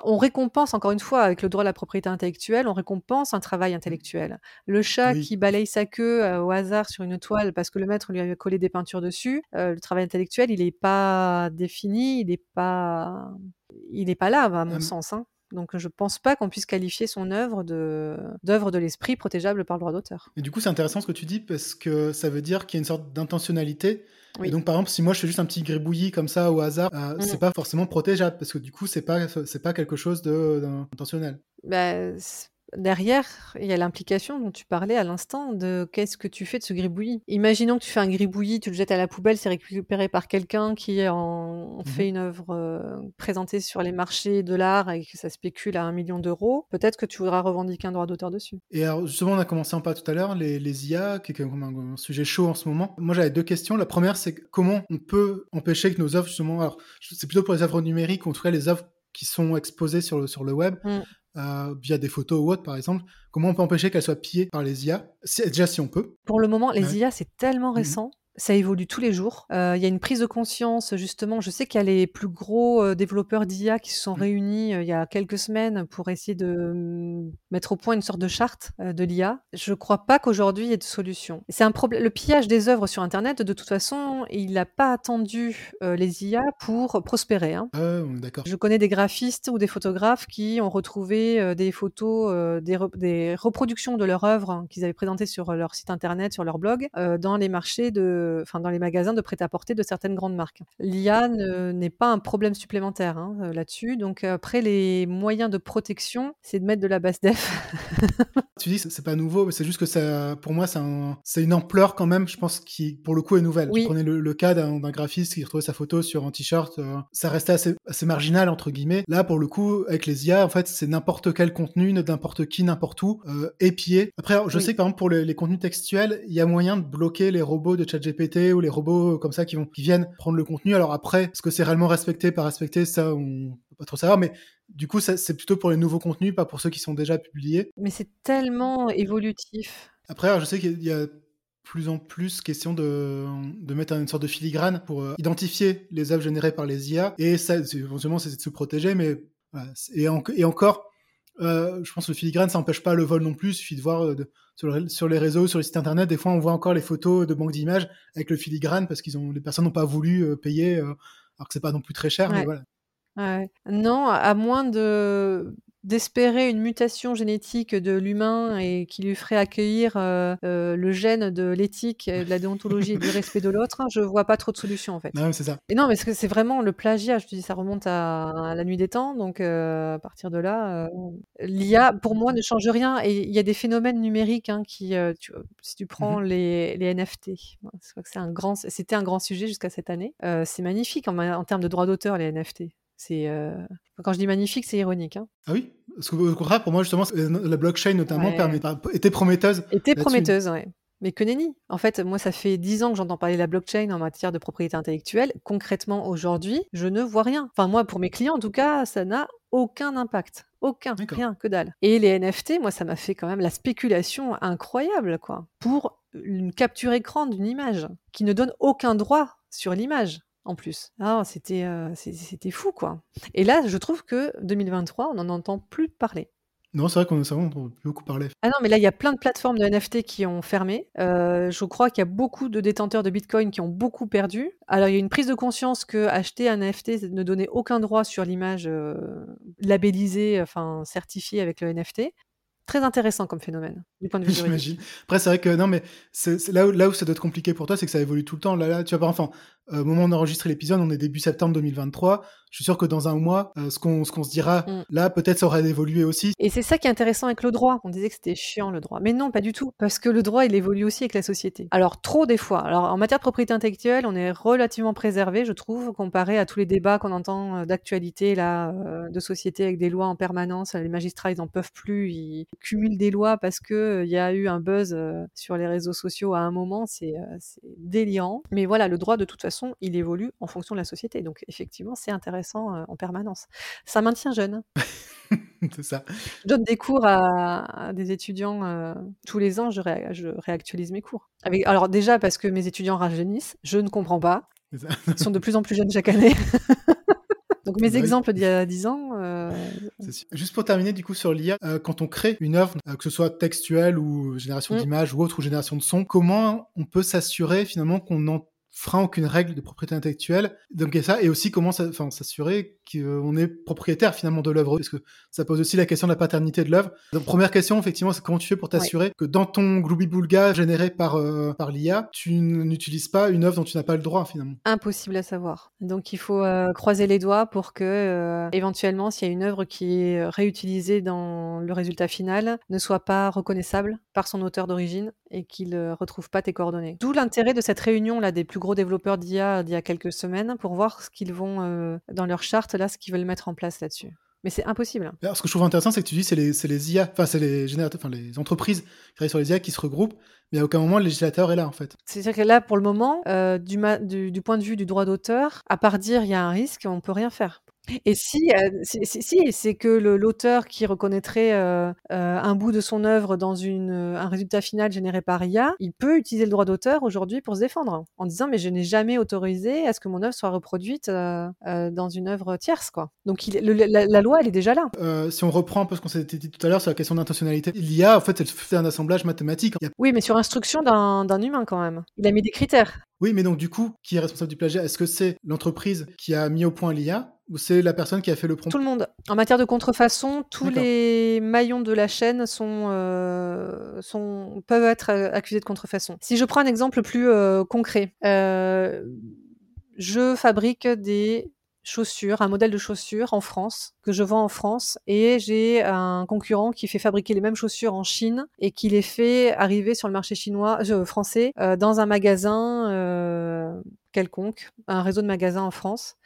on récompense, encore une fois, avec le droit à la propriété intellectuelle, on récompense un travail intellectuel. Le chat Oui. qui balaye sa queue euh, au hasard sur une toile parce que le maître lui a collé des peintures dessus, euh, le travail intellectuel, il n'est pas défini, il n'est pas, il n'est pas là, à mon Hum. sens. hein. Donc, je pense pas qu'on puisse qualifier son œuvre d'œuvre de l'esprit protégeable par le droit d'auteur. Et du coup, c'est intéressant ce que tu dis parce que ça veut dire qu'il y a une sorte d'intentionnalité. Oui. Et donc, par exemple, si moi je fais juste un petit gribouillis comme ça au hasard, euh, Mhm. c'est pas forcément protégeable parce que du coup, c'est pas c'est pas quelque chose de- d'intentionnel. Bah, derrière, il y a l'implication dont tu parlais à l'instant de qu'est-ce que tu fais de ce gribouillis. Imaginons que tu fais un gribouillis, tu le jettes à la poubelle, c'est récupéré par quelqu'un qui en fait une œuvre euh, présentée sur les marchés de l'art et que ça spécule à un million d'euros. Peut-être que tu voudras revendiquer un droit d'auteur dessus. Et alors, justement, on a commencé en parler tout à l'heure, les, les IA, qui est quand même un, un sujet chaud en ce moment. Moi, j'avais deux questions. La première, c'est comment on peut empêcher que nos œuvres, justement, alors, c'est plutôt pour les œuvres numériques, ou en tout cas les œuvres qui sont exposées sur le, sur le web, Mm. Euh, via des photos ou autres, par exemple, comment on peut empêcher qu'elles soient pillées par les IA si, Déjà, si on peut. Pour le moment, les Ouais. IA, c'est tellement Mhm. récent. Ça évolue tous les jours. Euh, il y a une prise de conscience, justement. Je sais qu'il y a les plus gros euh, développeurs d'IA qui se sont mmh. réunis euh, il y a quelques semaines pour essayer de mm, mettre au point une sorte de charte de l'IA. Je ne crois pas qu'aujourd'hui il y ait de solution. C'est un problème. Le pillage des œuvres sur Internet, de toute façon, il n'a pas attendu les IA pour prospérer. Hein. Ah, d'accord. Je connais des graphistes ou des photographes qui ont retrouvé des photos, des, des, reproductions de leur œuvre hein, qu'ils avaient présentées sur leur site internet, sur leur blog, dans les marchés de enfin dans les magasins de prêt-à-porter de certaines grandes marques. L'IA n'est pas un problème supplémentaire hein, euh, là-dessus. Donc après, les moyens de protection, c'est de mettre de la basse def. <laughs> tu dis c'est pas nouveau, mais c'est juste que ça, pour moi, c'est une ampleur quand même, je pense, qui pour le coup est nouvelle. Oui. Prenais le, cas d'un graphiste qui retrouvait sa photo sur un t-shirt, euh, ça restait assez, assez, marginal entre guillemets. Là, pour le coup, avec les IA, en fait, c'est n'importe quel contenu, n'importe qui, n'importe où, euh, épié. Après, je sais que par exemple pour les, les contenus textuels, il y a moyen de bloquer les robots de ChatGPT ou les robots comme ça qui vont qui viennent prendre le contenu. Alors après, est-ce que c'est réellement respecté, pas respecté, ça on peut pas trop savoir, mais du coup, c'est plutôt pour les nouveaux contenus, pas pour ceux qui sont déjà publiés. Mais c'est tellement évolutif. Après, je sais qu'il y a plus en plus question de, de mettre une sorte de filigrane pour euh, identifier les œuvres générées par les IA. Et ça, éventuellement, c'est de se protéger, mais et, et encore, euh, je pense que le filigrane, ça n'empêche pas le vol non plus. Il suffit de voir euh, sur, les réseaux, sur les sites internet, des fois on voit encore les photos de banques d'images avec le filigrane parce qu'ils ont les personnes n'ont pas voulu euh, payer, alors que c'est pas non plus très cher. Mais voilà. Non, à moins de d'espérer une mutation génétique de l'humain et qui lui ferait accueillir euh, euh, le gène de l'éthique, de la déontologie et du respect de l'autre, je vois pas trop de solutions en fait. Non, c'est ça. Et non, mais c'est vraiment le plagiat. Je te dis, ça remonte à, la nuit des temps, donc euh, à partir de là, l'IA pour moi ne change rien. Et il y a des phénomènes numériques hein, qui, si tu prends mmh les, les, NFT, c'est un grand, c'était un grand sujet jusqu'à cette année. c'est magnifique en, en termes de droits d'auteur les NFT. C'est quand je dis magnifique, c'est ironique. Hein. Ah oui, parce qu'au contraire, pour moi justement, la blockchain notamment était prometteuse. Était prometteuse, oui. Mais que nenni. En fait, moi, ça fait dix ans que j'entends parler de la blockchain en matière de propriété intellectuelle. Concrètement, aujourd'hui, je ne vois rien. Enfin, moi, pour mes clients, en tout cas, ça n'a aucun impact. Aucun, rien, que dalle. Et les NFT, moi, ça m'a fait quand même la spéculation incroyable, quoi. Pour une capture écran d'une image qui ne donne aucun droit sur l'image en plus. Ah, c'était euh, c'était fou, quoi. Et là, je trouve que 2023, on n'en entend plus parler. Non, c'est vrai qu'on a beaucoup parlé. Ah non, mais là, il y a plein de plateformes de NFT qui ont fermé. Euh, je crois qu'il y a beaucoup de détenteurs de Bitcoin qui ont beaucoup perdu. Alors, il y a une prise de conscience que acheter un NFT ne donnait aucun droit sur l'image euh, labellisée, enfin certifiée avec le NFT très intéressant comme phénomène du point de vue <laughs> J'imagine. Après, c'est vrai que non, mais c'est là où, là où ça doit être compliqué pour toi, c'est que ça évolue tout le temps. Là, là tu vois, pas, enfin, au moment où on enregistre l'épisode, on est début septembre 2023 je suis sûr que dans un mois, euh, ce qu'on se dira mm. là, peut-être ça aura évolué aussi. Et c'est ça qui est intéressant avec le droit. On disait que c'était chiant le droit, mais non, pas du tout, parce que le droit il évolue aussi avec la société. Alors trop des fois. Alors en matière de propriété intellectuelle, on est relativement préservé, je trouve, comparé à tous les débats qu'on entend euh, d'actualité là, euh, de société avec des lois en permanence. Les magistrats ils n'en peuvent plus, ils cumulent des lois parce que il y a eu un buzz sur les réseaux sociaux à un moment. C'est délirant. Mais voilà, le droit de toute façon, il évolue en fonction de la société. Donc effectivement, c'est intéressant euh, en permanence. Ça maintient jeune. <laughs> c'est ça. Je donne des cours à, des étudiants euh, tous les ans, je, réactualise mes cours. Avec, alors déjà parce que mes étudiants rajeunissent, je ne comprends pas. Ils sont de plus en plus jeunes chaque année. <laughs> Donc mes exemples d'il y a 10 ans. Euh, Juste pour terminer du coup sur l'IA, quand on crée une œuvre, que ce soit textuelle ou génération mmh. d'images ou autre ou génération de son, comment on peut s'assurer finalement qu'on en frein aucune règle de propriété intellectuelle. Donc a ça, et aussi comment s'assurer qu'on est propriétaire finalement de l'œuvre, parce que ça pose aussi la question de la paternité de l'œuvre. Donc première question, effectivement, c'est comment tu fais pour t'assurer que dans ton Glooby-Boulga généré par, euh, par l'IA, tu n'utilises pas une œuvre dont tu n'as pas le droit finalement? Impossible à savoir. Donc il faut euh, croiser les doigts pour que, euh, éventuellement, s'il y a une œuvre qui est réutilisée dans le résultat final, ne soit pas reconnaissable par son auteur d'origine et qu'il ne retrouve pas tes coordonnées. D'où l'intérêt de cette réunion là des plus gros développeurs d'IA d'il y a quelques semaines pour voir ce qu'ils vont dans leur charte là, ce qu'ils veulent mettre en place là-dessus. Mais c'est impossible. ce que je trouve intéressant, c'est que tu dis c'est les, les IA, enfin c'est les générateurs, enfin les entreprises qui travaillent sur les IA qui se regroupent, mais à aucun moment le législateur est là en fait. C'est-à-dire que là, pour le moment, euh, du, du, point de vue du droit d'auteur, à part dire il y a un risque, on peut rien faire. Et si, heu, si si si, c'est que le l'auteur qui reconnaîtrait, heu heu, un bout de son œuvre dans une, heu, un résultat final généré par IA, il peut utiliser le droit d'auteur aujourd'hui pour se défendre, en disant: «Mais je n'ai jamais autorisé à ce que mon œuvre soit reproduite, heu heu, dans une œuvre tierce», quoi. Donc il le la la loi, elle est déjà là. Heu, si on reprend un peu ce qu'on s'était dit tout à l'heure sur la question d'intentionnalité, l'IA, en fait, elle fait un assemblage mathématique. Il y a Oui, mais sur instruction d'un d'un humain quand même. Il a mis des critères. oui, mais donc du coup, qui est responsable du plagiat? Est-ce que c'est l'entreprise qui a mis au point l'IA c'est la personne qui a fait le prompt? Tout le monde. En matière de contrefaçon, tous les maillons de la chaîne sont, heu, sont peuvent être, heu, accusés de contrefaçon. Si je prends un exemple plus, heu, concret, je fabrique des chaussures, un modèle de chaussures en France, que je vends en France et j'ai un concurrent qui fait fabriquer les mêmes chaussures en Chine et qui les fait arriver sur le marché chinois heu, français, dans un magasin, quelconque, un réseau de magasins en France.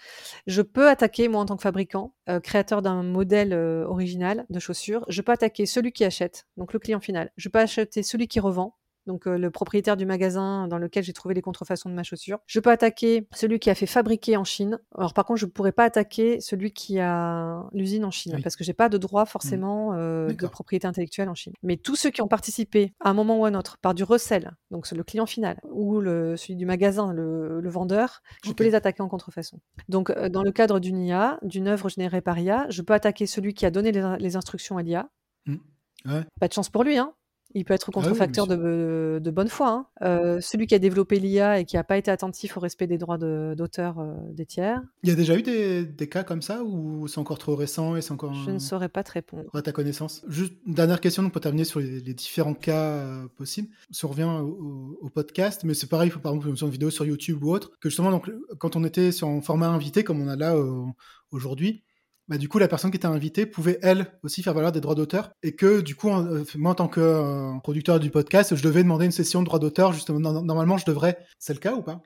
Je peux attaquer, moi, en tant que fabricant, heu, créateur d'un modèle, heu, original de chaussures, je peux attaquer celui qui achète, donc le client final. Je peux acheter celui qui revend, donc heu, le propriétaire du magasin dans lequel j'ai trouvé les contrefaçons de ma chaussure. Je peux attaquer celui qui a fait fabriquer en Chine. Alors par contre, je pourrais pas attaquer celui qui a l'usine en Chine Oui. parce que j'ai pas de droit forcément, heu, de propriété intellectuelle en Chine. Mais tous ceux qui ont participé à un moment ou à un autre par du recel, donc le client final ou le celui du magasin, le le vendeur, je peux les attaquer en contrefaçon. Donc heu, dans le cadre d'une IA, d'une œuvre générée par IA, je peux attaquer celui qui a donné les in les instructions à l'IA. Mmh. Ouais. Pas de chance pour lui, hein. Il peut être Ah oui, contrefacteur de de bonne foi, hein. Heu, celui qui a développé l'IA et qui a pas été attentif au respect des droits de d'auteur, heu, des tiers, Il y a déjà eu des des cas comme ça ou c'est encore trop récent et c'est encore je ne saurais pas te répondre. à ta connaissance? Juste une dernière question donc pour terminer sur les les différents cas, heu, possibles. Si on revient au podcast, mais c'est pareil, par exemple, une vidéo sur YouTube ou autre, que justement donc quand on était sur un format invité comme on a là, aujourd'hui, bah, du coup, la personne qui était invitée pouvait, elle, aussi faire valoir des droits d'auteur et que du coup, heu, moi, en tant que, heu, producteur du podcast, je devais demander une session de droits d'auteur justement. No normalement, je devrais. C'est le cas ou pas?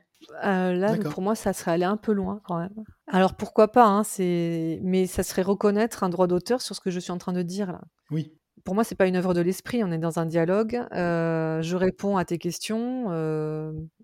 Heu, là, pour moi, ça serait aller un peu loin quand même. Alors pourquoi pas, hein, mais ça serait reconnaître un droit d'auteur sur ce que je suis en train de dire là. Oui. Pour moi, c'est pas une œuvre de l'esprit, on est dans un dialogue, je réponds à tes questions,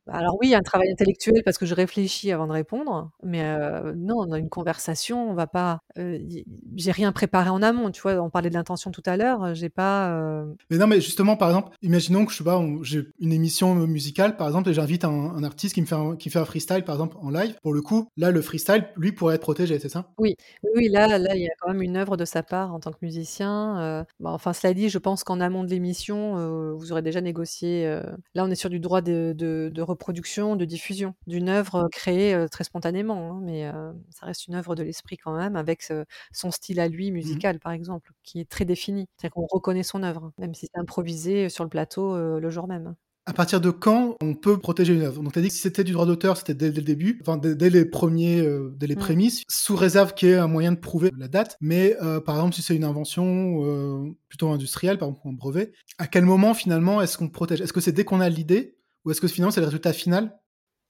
alors oui, il y a un travail intellectuel parce que je réfléchis avant de répondre, mais heu, non, dans une conversation, on va pas, j'ai rien préparé en amont, tu vois? On parlait de l'intention tout à l'heure, heu, j'ai pas, Mais non, mais justement, par exemple, imaginons que je sais pas, j'ai une émission musicale, par exemple, et j'invite un un artiste qui me fait un qui fait un freestyle, par exemple, en live. Pour le coup, là, le freestyle, lui, pourrait être protégé, c'est ça? Oui, oui, là là, il y a quand même une œuvre de sa part en tant que musicien, bah, enfin, cela dit, je pense qu'en amont de l'émission, vous aurez déjà négocié, là, on est sur du droit de de de reproduction, de diffusion d'une œuvre, créée, heu, très spontanément, hein, mais heu, ça reste une œuvre de l'esprit quand même avec ce son style à lui Mmh musical, par exemple, qui est très défini. C'est-à-dire qu'on reconnaît son œuvre, même si c'est improvisé sur le plateau, le jour même. À partir de quand on peut protéger une œuvre? Donc tu as dit que si c'était du droit d'auteur, c'était dès dès le début, enfin dès dès les premiers, dès les Mmh. prémices, sous réserve qu'il y ait un moyen de prouver la date. Mais par exemple, si c'est une invention, plutôt industrielle, par exemple un brevet, à quel moment finalement est-ce qu'on protège? Est-ce que c'est dès qu'on a l'idée ou est-ce que finalement c'est le résultat final?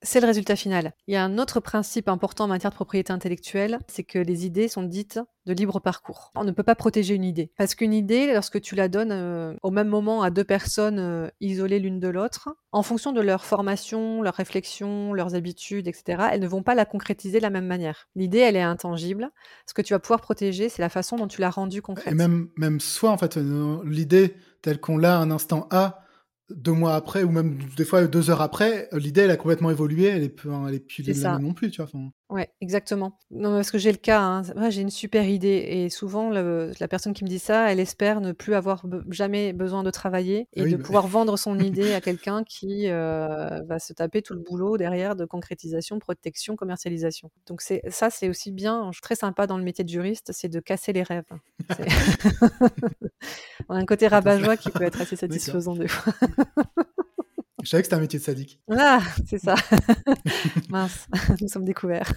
C'est le résultat final. Il y a un autre principe important en matière de propriété intellectuelle, c'est que les idées sont dites de libre parcours. On ne peut pas protéger une idée. Parce qu'une idée, lorsque tu la donnes euh, au même moment à deux personnes euh, isolées l'une de l'autre, en fonction de leur formation, leur réflexion, leurs habitudes, etc., elles ne vont pas la concrétiser de la même manière. L'idée, elle est intangible. Ce que tu vas pouvoir protéger, c'est la façon dont tu l'as rendue concrète. Et même même soit en fait, heu, l'idée telle qu'on l'a à un instant A, 2 mois après ou même des fois 2 heures après, l'idée elle a complètement évolué, elle est plus elle est plus même non plus, tu vois? Enfin Ouais, exactement. Non, parce que j'ai le cas, hein. Ouais, j'ai une super idée et souvent le la personne qui me dit ça, elle espère ne plus avoir be jamais besoin de travailler et Ah oui, de bah pouvoir <laughs> vendre son idée à quelqu'un qui, heu, va se taper tout le boulot derrière de concrétisation, protection, commercialisation. Donc c'est ça, c'est aussi bien, très sympa dans le métier de juriste, c'est de casser les rêves. C'est <laughs> <laughs> on a un côté rabat-joie qui peut être assez D'accord. satisfaisant des fois. Je savais que c'était un métier de sadique. Ah! C'est ça. <laughs> Mince, nous sommes découverts.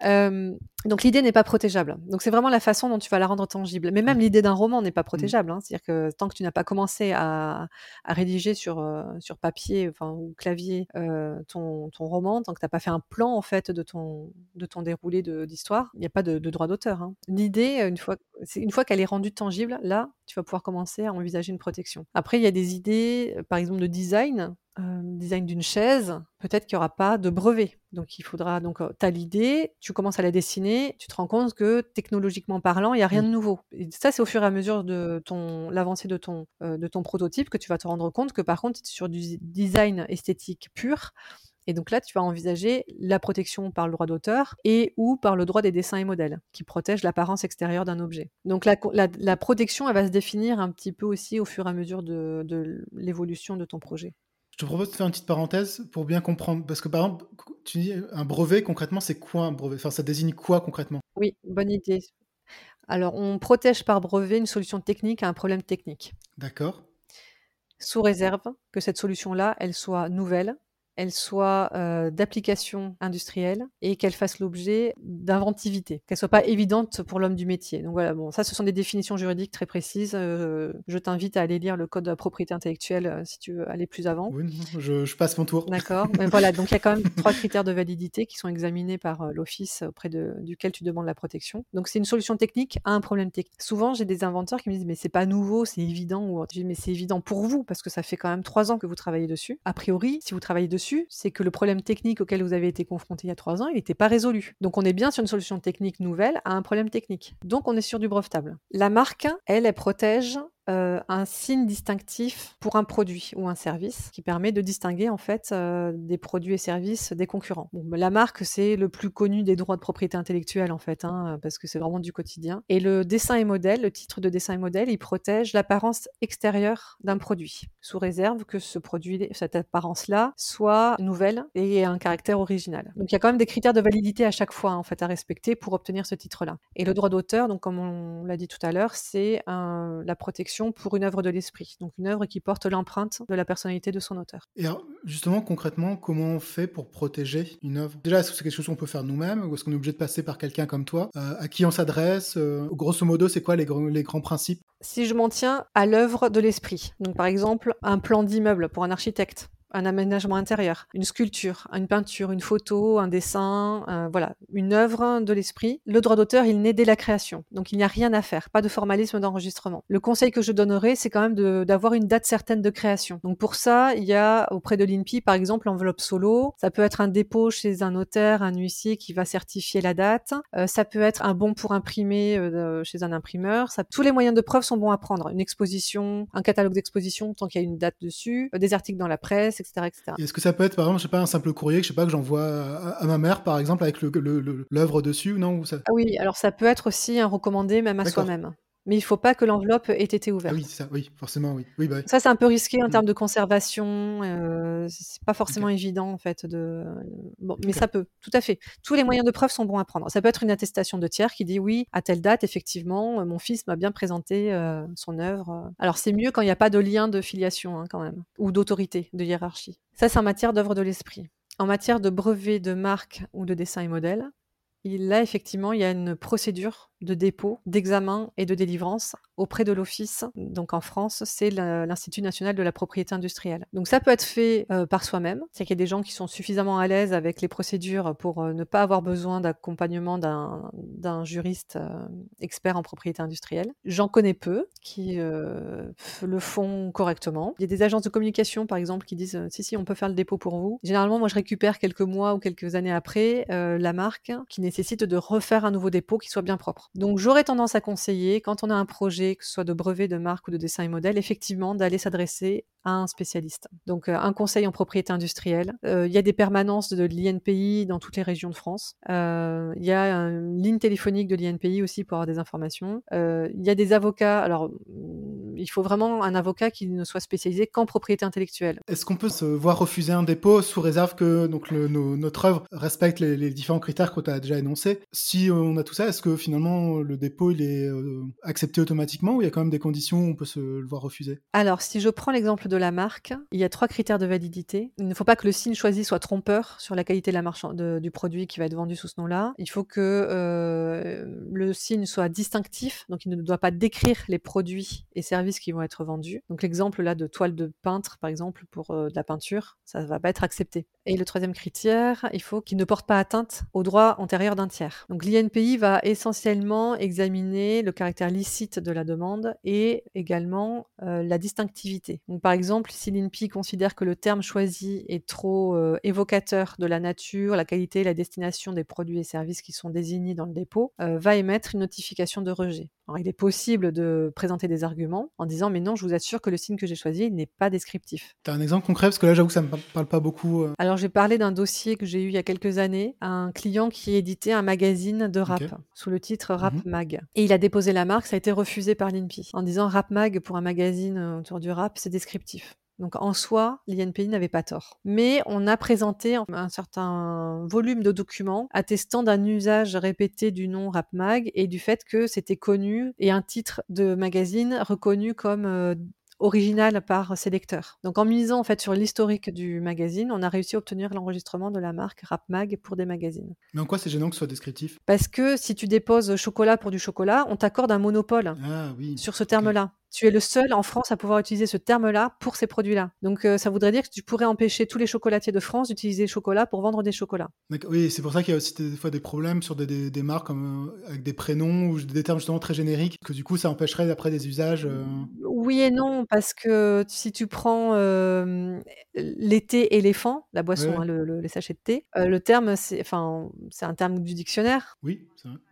Hem, donc l'idée n'est pas protégeable. Donc c'est vraiment la façon dont tu vas la rendre tangible. Mais même Mmh. l'idée d'un roman n'est pas Mmh. protégeable, hein. C'est-à-dire que tant que tu n'as pas commencé à à rédiger sur, heu, sur papier, enfin ou clavier, heu, ton ton roman, tant que tu as pas fait un plan en fait de ton de ton déroulé d'histoire, il y a pas de de droit d'auteur, hein. L'idée, heu, une fois c'est une fois qu'elle est rendue tangible, là, tu vas pouvoir commencer à envisager une protection. Après, il y a des idées, par exemple de design, euh, design d'une chaise, peut-être qu'il n'y aura pas de brevet. Donc il faudra donc tu as l'idée, tu commences à la dessiner, tu te rends compte que technologiquement parlant, il n'y a rien de nouveau. Et ça c'est au fur et à mesure de ton l'avancée de ton de ton prototype que tu vas te rendre compte que par contre sur du design esthétique pur, et donc là, tu vas envisager la protection par le droit d'auteur et ou par le droit des dessins et modèles, qui protègent l'apparence extérieure d'un objet. Donc la, protection, elle va se définir un petit peu aussi au fur et à mesure de, l'évolution de ton projet. Je te propose de faire une petite parenthèse pour bien comprendre, parce que par exemple, tu dis un brevet, concrètement, c'est quoi un brevet? Enfin, ça désigne quoi concrètement? Oui, bonne idée. Alors, on protège par brevet une solution technique à un problème technique. D'accord. Sous réserve que cette solution-là, elle soit nouvelle, elle soit euh, d'application industrielle et qu'elle fasse l'objet d'inventivité, qu'elle soit pas évidente pour l'homme du métier. Donc voilà, bon, ça, ce sont des définitions juridiques très précises. Euh, je t'invite à aller lire le code de la propriété intellectuelle euh, si tu veux aller plus avant. Oui, je, passe mon tour. D'accord. Mais voilà, donc il y a quand même <laughs> trois critères de validité qui sont examinés par l'office auprès de, duquel tu demandes la protection. Donc c'est une solution technique à un problème technique. Souvent, j'ai des inventeurs qui me disent mais c'est pas nouveau, c'est évident. Ou je dis mais c'est évident pour vous parce que ça fait quand même trois ans que vous travaillez dessus. A priori, si vous travaillez c'est que le problème technique auquel vous avez été confronté il y a trois ans, il n'était pas résolu. Donc on est bien sur une solution technique nouvelle à un problème technique. Donc on est sur du brevetable. La marque, elle, elle protège euh, un signe distinctif pour un produit ou un service qui permet de distinguer en fait euh, des produits et services des concurrents. Bon, la marque c'est le plus connu des droits de propriété intellectuelle en fait hein, parce que c'est vraiment du quotidien. Et le dessin et modèle, le titre de dessin et modèle, il protège l'apparence extérieure d'un produit sous réserve que ce produit, cette apparence-là soit nouvelle et ait un caractère original. Donc il y a quand même des critères de validité à chaque fois en fait à respecter pour obtenir ce titre-là. Et le droit d'auteur, donc comme on l'a dit tout à l'heure, c'est la protection pour une œuvre de l'esprit, donc une œuvre qui porte l'empreinte de la personnalité de son auteur. Et justement, concrètement, comment on fait pour protéger une œuvre? Déjà, est-ce que c'est quelque chose qu'on peut faire nous-mêmes ou est-ce qu'on est obligé de passer par quelqu'un comme toi? Euh, À qui on s'adresse? Euh, Grosso modo, c'est quoi les, les grands principes? Si je m'en tiens à l'œuvre de l'esprit, donc par exemple un plan d'immeuble pour un architecte, un aménagement intérieur, une sculpture, une peinture, une photo, un dessin, euh, voilà, une œuvre de l'esprit. Le droit d'auteur, il naît dès la création, donc il n'y a rien à faire, pas de formalisme d'enregistrement. Le conseil que je donnerais, c'est quand même d'avoir une date certaine de création. Donc pour ça, il y a auprès de l'INPI, par exemple, l'enveloppe solo. Ça peut être un dépôt chez un notaire, un huissier qui va certifier la date. Euh, ça peut être un bon pour imprimer euh, chez un imprimeur. Tous les moyens de preuve sont bons à prendre. Une exposition, un catalogue d'exposition, tant qu'il y a une date dessus, des articles dans la presse, est-ce que ça peut être, par exemple, je sais pas, un simple courrier que je sais pas que j'envoie à, ma mère, par exemple, avec l'œuvre dessus ou non ah Oui, alors ça peut être aussi un recommandé même à soi-même mais il faut pas que l'enveloppe ait été ouverte. Ah oui, ça, oui, forcément, oui. oui bah Ça, c'est un peu risqué en mmh. termes de conservation. Euh, c'est pas forcément évident, en fait. De... Bon, mais ça peut, tout à fait. Tous les moyens de preuve sont bons à prendre. Ça peut être une attestation de tiers qui dit oui, à telle date, effectivement, mon fils m'a bien présenté euh, son œuvre. Alors, c'est mieux quand il n'y a pas de lien de filiation, hein, quand même, ou d'autorité, de hiérarchie. Ça, c'est en matière d'œuvre de l'esprit. En matière de brevet de marque ou de dessin et modèle, là, effectivement, il y a une procédure de dépôt, d'examen et de délivrance auprès de l'office. Donc en France, c'est l'Institut national de la propriété industrielle. Donc ça peut être fait euh, par soi-même. C'est-à-dire qu'il y a des gens qui sont suffisamment à l'aise avec les procédures pour euh, ne pas avoir besoin d'accompagnement d'un juriste euh, expert en propriété industrielle. J'en connais peu qui le font correctement. Il y a des agences de communication, par exemple, qui disent si si, on peut faire le dépôt pour vous. Généralement, moi, je récupère quelques mois ou quelques années après la marque qui nécessite de refaire un nouveau dépôt qui soit bien propre. Donc j'aurais tendance à conseiller, quand on a un projet, que ce soit de brevet, de marque ou de dessin et modèle, effectivement d'aller s'adresser à un spécialiste. Donc euh, un conseil en propriété industrielle. Euh, il y a des permanences de l'INPI dans toutes les régions de France. Euh, il y a une ligne téléphonique de l'INPI aussi pour avoir des informations. Il y a des avocats. Alors mm, il faut vraiment un avocat qui ne soit spécialisé qu'en propriété intellectuelle. Est-ce qu'on peut se voir refuser un dépôt sous réserve que donc notre œuvre respecte les, différents critères que tu as déjà Si on a tout ça, est-ce que finalement le dépôt est euh, accepté automatiquement ou il y a quand même des conditions où on peut se le voir refuser? Alors, si je prends l'exemple de la marque, il y a trois critères de validité. Il ne faut pas que le signe choisi soit trompeur sur la qualité du produit qui va être vendu sous ce nom-là. Il faut que euh, le signe soit distinctif, donc il ne doit pas décrire les produits et services services qui vont être vendus. Donc l'exemple là de toile de peintre, par exemple, pour de la peinture, ça ne va pas être accepté. Et le troisième critère, il faut qu'il ne porte pas atteinte aux droits antérieurs d'un tiers. Donc l'INPI va essentiellement examiner le caractère licite de la demande et également la distinctivité. Donc par exemple, si l'INPI considère que le terme choisi est trop évocateur de la nature, la qualité et la destination des produits et services qui sont désignés dans le dépôt, va émettre une notification de rejet. Alors, il est possible de présenter des arguments en disant mais non, je vous assure que le signe que j'ai choisi n'est pas descriptif. Tu as un exemple concret? Parce que là j'avoue que ça me parle pas beaucoup. Euh. Alors j'ai parlé d'un dossier que j'ai eu il y a quelques années, un client qui éditait un magazine de rap sous le titre Rap mhm. Mag. Et il a déposé la marque, ça a été refusé par l'INPI en disant Rap Mag pour un magazine autour du rap, c'est descriptif. Donc en soi, l'INPI n'avait pas tort. Mais on a présenté un certain volume de documents attestant d'un usage répété du nom RapMag et du fait que c'était connu et un titre de magazine reconnu comme euh, original par ses lecteurs. Donc en misant en fait sur l'historique du magazine, on a réussi à obtenir l'enregistrement de la marque RapMag pour des magazines. Mais en quoi c'est gênant que ce soit descriptif? Parce que si tu déposes chocolat pour du chocolat, on t'accorde un monopole ah sur ce terme-là tu es le seul en France à pouvoir utiliser ce terme-là pour ces produits-là. Donc euh, ça voudrait dire que tu pourrais empêcher tous les chocolatiers de France d'utiliser le chocolat pour vendre des chocolats. Oui, c'est pour ça qu'il y a aussi des fois des problèmes sur des, des, marques comme, euh, avec des prénoms ou des termes justement très génériques, que du coup ça empêcherait après des usages. Euh. Oui et non, parce que si tu prends l'été éléphant, la boisson, hein, le, les sachets de thé, le terme, c'est enfin, un terme du dictionnaire. Oui.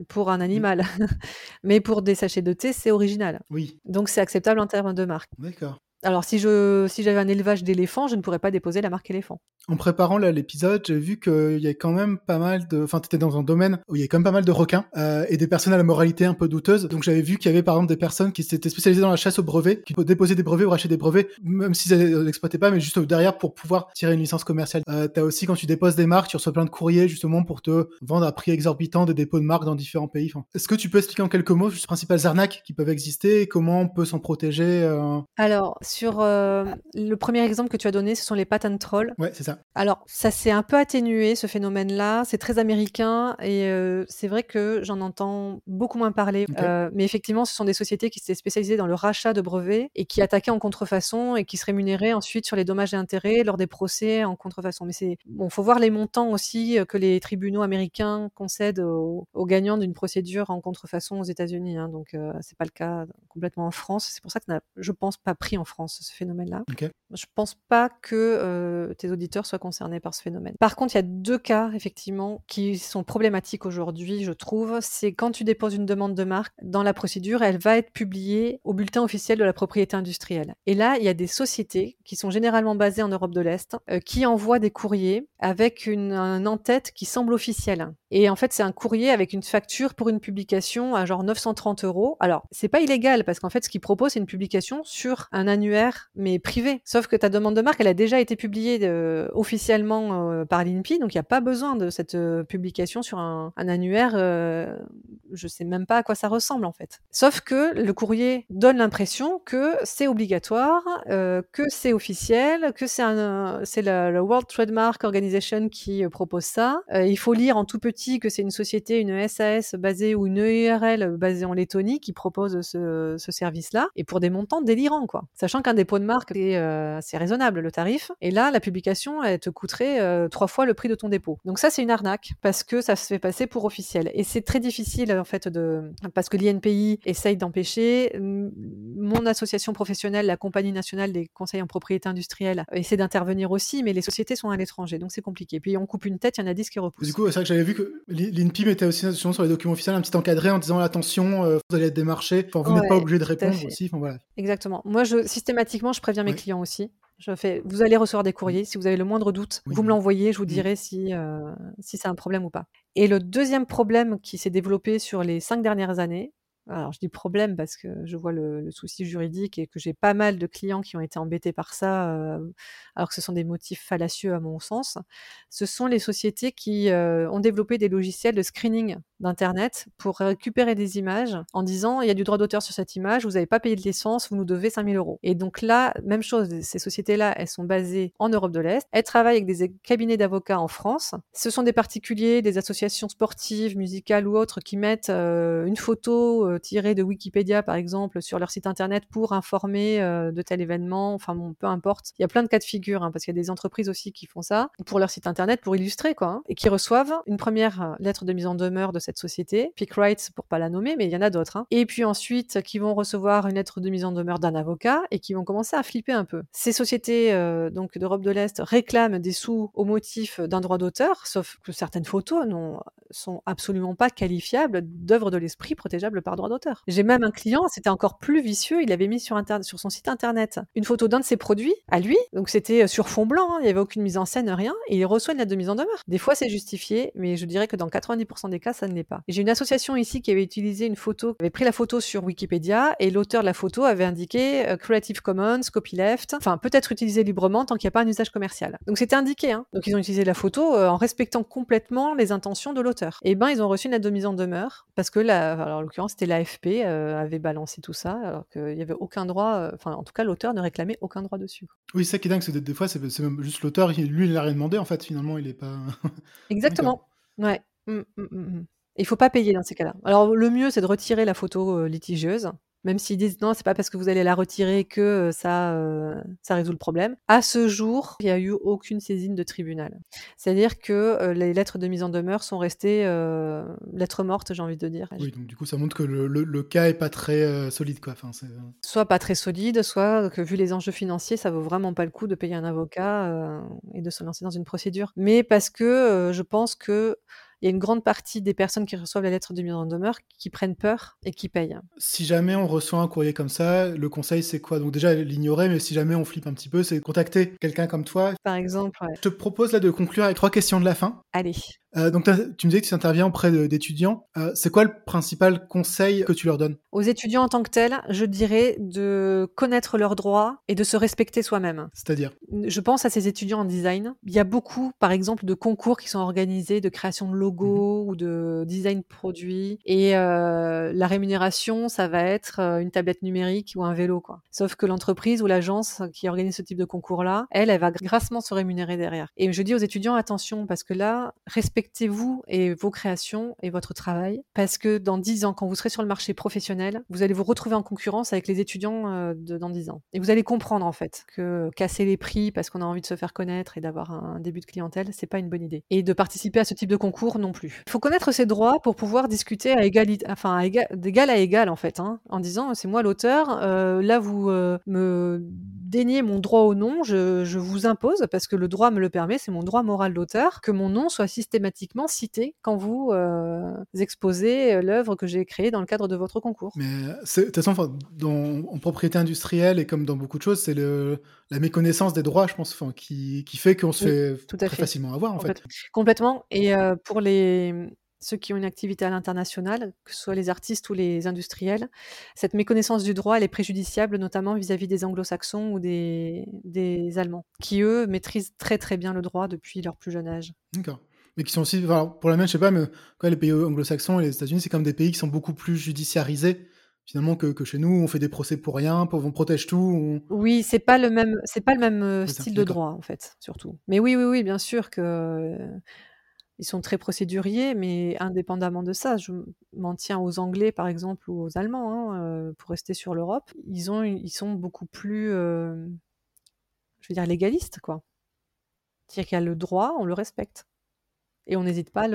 Pour un animal. <laughs> Mais pour des sachets de thé, c'est original. Oui. Donc c'est acceptable en termes de marque. D'accord. Alors, si je si j'avais un élevage d'éléphants, je ne pourrais pas déposer la marque éléphant. En préparant l'épisode, j'ai vu qu'il y a quand même pas mal de... Enfin, tu étais dans un domaine où il y a quand même pas mal de requins euh, et des personnes à la moralité un peu douteuse. Donc, j'avais vu qu'il y avait par exemple des personnes qui s'étaient spécialisées dans la chasse aux brevets, qui déposer des brevets ou racheter des brevets, même s'ils n'exploitaient pas, mais juste derrière pour pouvoir tirer une licence commerciale. Euh, tu as aussi, quand tu déposes des marques, tu reçois plein de courriers justement pour te vendre à prix exorbitant des dépôts de marques dans différents pays. Est-ce que tu peux expliquer en quelques mots les principales arnaques qui peuvent exister et comment on peut s'en protéger euh Alors, sur le premier exemple que tu as donné, ce sont les patent trolls. Ouais, c'est ça. Alors, ça s'est un peu atténué, ce phénomène-là. C'est très américain et euh, c'est vrai que j'en entends beaucoup moins parler. Euh, mais effectivement, ce sont des sociétés qui s'étaient spécialisées dans le rachat de brevets et qui attaquaient en contrefaçon et qui se rémunéraient ensuite sur les dommages et intérêts lors des procès en contrefaçon. Mais c'est bon, faut voir les montants aussi euh, que les tribunaux américains concèdent aux, gagnants d'une procédure en contrefaçon aux États-Unis. Hein. Donc, c'est pas le cas complètement en France. C'est pour ça que je pense pas pris en France ce phénomène-là. Okay. Je pense pas que euh, tes auditeurs soient concernés par ce phénomène. Par contre, il y a deux cas, effectivement, qui sont problématiques aujourd'hui, je trouve. C'est quand tu déposes une demande de marque, dans la procédure, elle va être publiée au bulletin officiel de la propriété industrielle. Et là, il y a des sociétés qui sont généralement basées en Europe de l'Est, euh, qui envoient des courriers avec une, un en-tête qui semble officiel. Et en fait, c'est un courrier avec une facture pour une publication à genre 930 euros. Alors, c'est pas illégal parce qu'en fait, ce qu'ils proposent, c'est une publication sur un annuaire, mais privé. Sauf que ta demande de marque, elle a déjà été publiée euh, officiellement euh, par l'INPI, donc il n'y a pas besoin de cette euh, publication sur un, annuaire. je sais même pas à quoi ça ressemble en fait. Sauf que le courrier donne l'impression que c'est obligatoire, que c'est officiel, que c'est c'est la, World Trademark Organization qui propose ça. il faut lire en tout petit que c'est une société, une SAS basée ou une EURL basée en Lettonie qui propose ce, ce service-là et pour des montants délirants quoi. Sachant qu'un dépôt de marque est euh, c'est raisonnable le tarif. Et là, la publication, elle te coûterait euh, trois fois le prix de ton dépôt. Donc ça, c'est une arnaque parce que ça se fait passer pour officiel. Et c'est très difficile en fait de parce que l'INPI essaye d'empêcher. Mon association professionnelle, la Compagnie nationale des conseils en propriété industrielle, essaie d'intervenir aussi, mais les sociétés sont à l'étranger, donc c'est compliqué. Puis on coupe une tête, il y en a dix qui repoussent. Du coup, c'est vrai que j'avais vu que l'INPI mettait aussi sur les documents officiels un petit encadré en disant attention, euh, vous allez être démarché, enfin, vous n'êtes pas obligé de répondre aussi. Enfin, voilà. Exactement. Moi, je, systématiquement, je préviens mes clients aussi. Je fais, vous allez recevoir des courriers. Si vous avez le moindre doute, vous me l'envoyez. Je vous dirai si, euh, si c'est un problème ou pas. Et le deuxième problème qui s'est développé sur les cinq dernières années, alors je dis problème parce que je vois le, souci juridique et que j'ai pas mal de clients qui ont été embêtés par ça, euh, alors que ce sont des motifs fallacieux à mon sens. Ce sont les sociétés qui euh, ont développé des logiciels de screening d'Internet pour récupérer des images en disant il y a du droit d'auteur sur cette image, vous n'avez pas payé de licence, vous nous devez 5000 euros. Et donc là, même chose, ces sociétés-là, elles sont basées en Europe de l'Est, elles travaillent avec des cabinets d'avocats en France. Ce sont des particuliers, des associations sportives, musicales ou autres qui mettent euh, une photo euh, tirer de Wikipédia, par exemple, sur leur site internet pour informer euh, de tel événement. Enfin bon, peu importe. Il y a plein de cas de figure, hein, parce qu'il y a des entreprises aussi qui font ça pour leur site internet, pour illustrer, quoi, hein, et qui reçoivent une première euh, lettre de mise en demeure de cette société, Pick Rights pour pas la nommer, mais il y en a d'autres. Hein. Et puis ensuite, qui vont recevoir une lettre de mise en demeure d'un avocat et qui vont commencer à flipper un peu. Ces sociétés donc d'Europe de l'Est réclament des sous au motif d'un droit d'auteur, sauf que certaines photos non, sont absolument pas qualifiables d'œuvres de l'esprit protégeables par droit d'auteur. J'ai même un client, c'était encore plus vicieux, il avait mis sur, son site internet une photo d'un de ses produits à lui, donc c'était sur fond blanc, hein, il n'y avait aucune mise en scène, rien, et il reçoit une lettre de mise en demeure. Des fois c'est justifié, mais je dirais que dans 90% des cas, ça ne l'est pas. J'ai une association ici qui avait utilisé une photo, avait pris la photo sur Wikipédia, et l'auteur de la photo avait indiqué euh, Creative Commons, copyleft, enfin peut-être utilisé librement tant qu'il n'y a pas un usage commercial. Donc c'était indiqué, hein. donc ils ont utilisé la photo euh, en respectant complètement les intentions de l'auteur. Et ben ils ont reçu une lettre de mise en demeure, parce que la, alors en l'occurrence c'était l'AFP euh, avait balancé tout ça, alors qu'il n'y avait aucun droit, enfin en tout cas l'auteur ne réclamait aucun droit dessus. Oui, c'est ça qui est dingue, c'est que des fois c'est même juste l'auteur, lui il n'a rien demandé en fait, finalement il est pas... <laughs> Exactement, ouais. Mmh, mmh, mmh, il faut pas payer dans ces cas-là. Alors le mieux, c'est de retirer la photo euh, litigieuse, même s'ils disent non, c'est pas parce que vous allez la retirer que ça, euh, ça résout le problème. À ce jour, il n'y a eu aucune saisine de tribunal. C'est-à-dire que les lettres de mise en demeure sont restées lettres mortes, j'ai envie de dire. Oui, donc du coup, ça montre que le, le, cas est pas très solide, quoi. Enfin, soit pas très solide, soit que vu les enjeux financiers, ça vaut vraiment pas le coup de payer un avocat et de se lancer dans une procédure. Mais parce que je pense que il y a une grande partie des personnes qui reçoivent la lettre de mise en demeure qui prennent peur et qui payent. Si jamais on reçoit un courrier comme ça, le conseil c'est quoi? Donc déjà l'ignorer, mais si jamais on flippe un petit peu, c'est contacter quelqu'un comme toi. Par exemple. Ouais. Je te propose là de conclure avec trois questions de la fin. Allez. Euh, donc, tu me disais que tu interviens auprès d'étudiants. Euh, c'est quoi le principal conseil que tu leur donnes? Aux étudiants en tant que tels, je dirais de connaître leurs droits et de se respecter soi-même. C'est-à-dire? Je pense à ces étudiants en design. Il y a beaucoup, par exemple, de concours qui sont organisés de création de logos mhm. ou de design produits. Et euh, la rémunération, ça va être une tablette numérique ou un vélo. Quoi. Sauf que l'entreprise ou l'agence qui organise ce type de concours-là, elle, elle va grassement se rémunérer derrière. Et je dis aux étudiants, attention, parce que là, respectez respectez-vous et vos créations et votre travail, parce que dans 10 ans, quand vous serez sur le marché professionnel, vous allez vous retrouver en concurrence avec les étudiants euh, de, dans 10 ans. Et vous allez comprendre en fait que casser les prix parce qu'on a envie de se faire connaître et d'avoir un début de clientèle, c'est pas une bonne idée. Et de participer à ce type de concours non plus. Il faut connaître ses droits pour pouvoir discuter à égalité, enfin d'égal à égal en fait, hein, en disant c'est moi l'auteur, euh, là vous euh, me déniez mon droit au nom, je, je vous impose parce que le droit me le permet, c'est mon droit moral d'auteur, que mon nom soit systématiquement cité quand vous euh, exposez euh, l'œuvre que j'ai créée dans le cadre de votre concours. Mais de toute façon, en propriété industrielle et comme dans beaucoup de choses, c'est la méconnaissance des droits, je pense, qui, qui, fait qu'on se fait très facilement avoir, en fait. Complètement. Et euh, pour les ceux qui ont une activité à l'international, que ce soit les artistes ou les industriels, cette méconnaissance du droit, elle est préjudiciable, notamment vis-à-vis des anglo-saxons ou des, des Allemands, qui, eux, maîtrisent très très bien le droit depuis leur plus jeune âge. D'accord mais qui sont aussi, pour la même, je sais pas, mais les pays anglo-saxons et les États-Unis, c'est comme des pays qui sont beaucoup plus judiciarisés finalement que, que, chez nous, on fait des procès pour rien, on protège tout. Oui, c'est pas le même, c'est pas le même euh, style de droit en fait, surtout. Mais oui, oui, oui, bien sûr que euh, ils sont très procéduriers, mais indépendamment de ça, je m'en tiens aux Anglais par exemple ou aux Allemands hein, euh, pour rester sur l'Europe. Ils ont, ils sont beaucoup plus, je veux dire, légalistes quoi. C'est-à-dire qu'il y a le droit, on le respecte et on n'hésite pas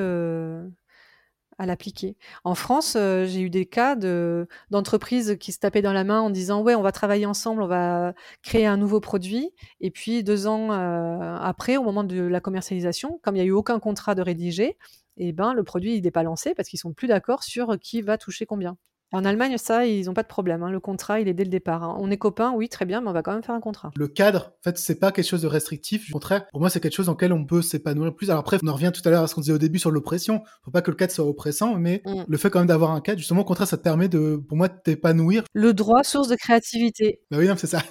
à l'appliquer. En France, euh, j'ai eu des cas de, d'entreprises qui se tapaient dans la main en disant ouais, on va travailler ensemble, on va créer un nouveau produit. Et puis deux ans euh, après, au moment de la commercialisation, comme il n'y a eu aucun contrat de rédiger, eh ben le produit n'est pas lancé parce qu'ils sont plus d'accord sur qui va toucher combien. En Allemagne, ça, ils n'ont pas de problème. Hein. Le contrat, il est dès le départ. Hein. On est copains, oui, très bien, mais on va quand même faire un contrat. Le cadre, en fait, c'est pas quelque chose de restrictif. Au contraire, pour moi, c'est quelque chose dans lequel on peut s'épanouir plus. Alors après, on en revient tout à l'heure à ce qu'on disait au début sur l'oppression. Faut pas que le cadre soit oppressant, mais mm. le fait quand même d'avoir un cadre, justement, au contraire, ça te permet de, pour moi, de t'épanouir. Le droit, source de créativité. Bah oui, c'est ça.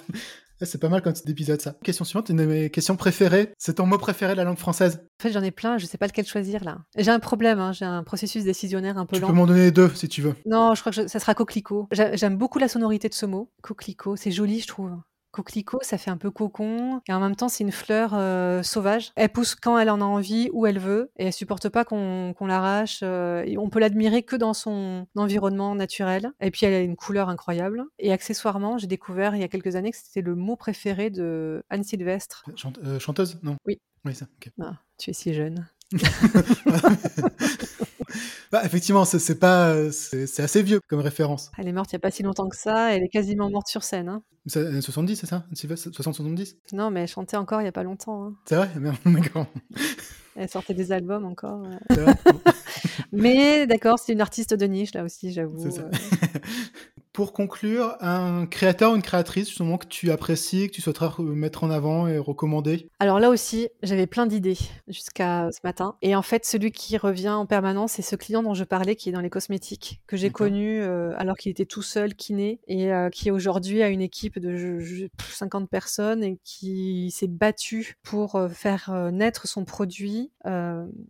C'est pas mal comme petit épisode, ça. Question suivante, une de mes questions préférées. C'est ton mot préféré de la langue française? En fait, j'en ai plein, je sais pas lequel choisir là. J'ai un problème, hein, j'ai un processus décisionnaire un peu lent. Tu peux m'en donner deux si tu veux. Non, je crois que ça sera coquelicot. J'aime beaucoup la sonorité de ce mot. Coquelicot, c'est joli, je trouve. Coquelicot, ça fait un peu cocon. Et en même temps, c'est une fleur euh, sauvage. Elle pousse quand elle en a envie, où elle veut. Et elle supporte pas qu'on l'arrache. Euh, on peut l'admirer que dans son environnement naturel. Et puis, elle a une couleur incroyable. Et accessoirement, j'ai découvert il y a quelques années que c'était le mot préféré de Anne Sylvestre. Euh, chanteuse Non? Oui. Oui, ça. Ah, tu es si jeune. <laughs> <laughs> bah, effectivement, c'est pas, c'est assez vieux comme référence. Elle est morte il y a pas si longtemps que ça. Elle est quasiment morte sur scène. Hein. 70, c'est ça? 60-70 Non, mais elle chantait encore il y a pas longtemps. Hein. C'est vrai? <laughs> D'accord. Elle sortait des albums encore. <laughs> mais d'accord, c'est une artiste de niche là aussi, j'avoue. <laughs> Pour conclure, un créateur ou une créatrice justement que tu apprécies, que tu souhaiterais mettre en avant et recommander? Alors là aussi, j'avais plein d'idées jusqu'à ce matin. Et en fait, celui qui revient en permanence, c'est ce client dont je parlais qui est dans les cosmétiques, que j'ai connu euh, alors qu'il était tout seul, kiné, et euh, qui aujourd'hui a une équipe de 50 personnes et qui s'est battu pour euh, faire naître son produit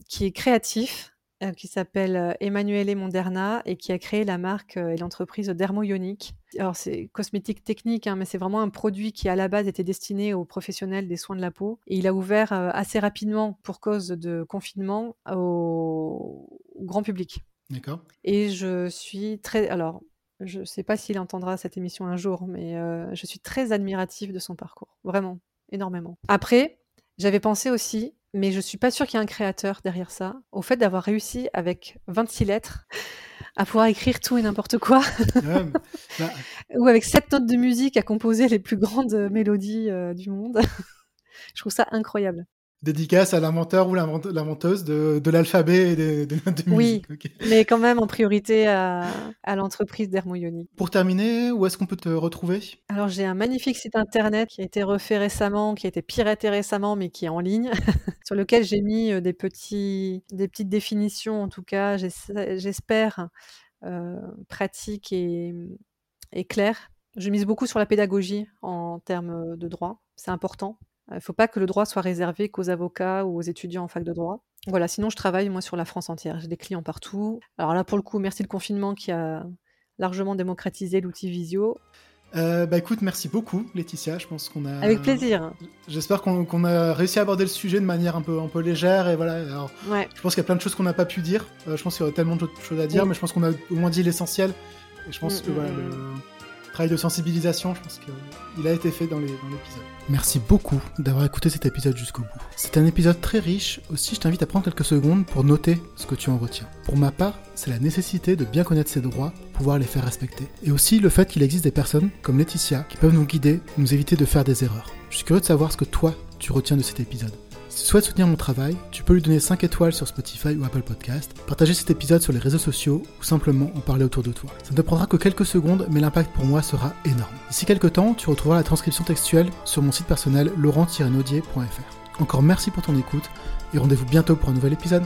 qui est créatif, euh, qui s'appelle euh, Emanuele Monderna et qui a créé la marque euh, et l'entreprise Dermoionic. Alors c'est cosmétique technique, hein, mais c'est vraiment un produit qui à la base était destiné aux professionnels des soins de la peau. Et il a ouvert assez rapidement pour cause de confinement au, grand public. D'accord. Et je suis très... Alors, je ne sais pas s'il entendra cette émission un jour, mais je suis très admirative de son parcours. Vraiment, énormément. Après, j'avais pensé aussi mais je suis pas sûre qu'il y ait un créateur derrière ça. Au fait d'avoir réussi avec 26 lettres à pouvoir écrire tout et n'importe quoi, <laughs> bah ou avec sept notes de musique à composer les plus grandes mélodies euh, du monde, <laughs> je trouve ça incroyable dédicace à l'inventeur ou l'inventeuse de, de l'alphabet et des, notes de musique. Oui, mais quand même en priorité à, à l'entreprise d'Hermoionic. Pour terminer, où est-ce qu'on peut te retrouver? Alors j'ai un magnifique site internet qui a été refait récemment, qui a été piraté récemment, mais qui est en ligne, <laughs> sur lequel j'ai mis euh, des, petits, des petites définitions, en tout cas, j'espère, euh, pratiques et, et claires. Je mise beaucoup sur la pédagogie en termes de droit. C'est important il ne faut pas que le droit soit réservé qu'aux avocats ou aux étudiants en fac de droit. Voilà, sinon je travaille moi sur la France entière. J'ai des clients partout. Alors là, pour le coup, merci le confinement qui a largement démocratisé l'outil Visio. Euh, bah écoute, merci beaucoup Laetitia. Je pense qu'on a. Avec plaisir. J'espère qu'on a réussi à aborder le sujet de manière un peu, un peu légère et voilà. Alors, ouais. Je pense qu'il y a plein de choses qu'on n'a pas pu dire. Euh, je pense qu'il y aurait tellement de choses à dire, mais je pense qu'on a au moins dit l'essentiel. Et je pense mm, que mm, voilà, mm, le travail de sensibilisation, je pense qu'il a été fait dans l'épisode. Merci beaucoup d'avoir écouté cet épisode jusqu'au bout. C'est un épisode très riche, aussi je t'invite à prendre quelques secondes pour noter ce que tu en retiens. Pour ma part, c'est la nécessité de bien connaître ses droits, pouvoir les faire respecter. Et aussi le fait qu'il existe des personnes comme Laetitia qui peuvent nous guider, nous éviter de faire des erreurs. Je suis curieux de savoir ce que toi, tu retiens de cet épisode. Si tu souhaites soutenir mon travail, tu peux lui donner 5 étoiles sur Spotify ou Apple Podcast, partager cet épisode sur les réseaux sociaux ou simplement en parler autour de toi. Ça ne te prendra que quelques secondes, mais l'impact pour moi sera énorme. D'ici quelques temps, tu retrouveras la transcription textuelle sur mon site personnel laurent-naudier.fr. Encore merci pour ton écoute et rendez-vous bientôt pour un nouvel épisode.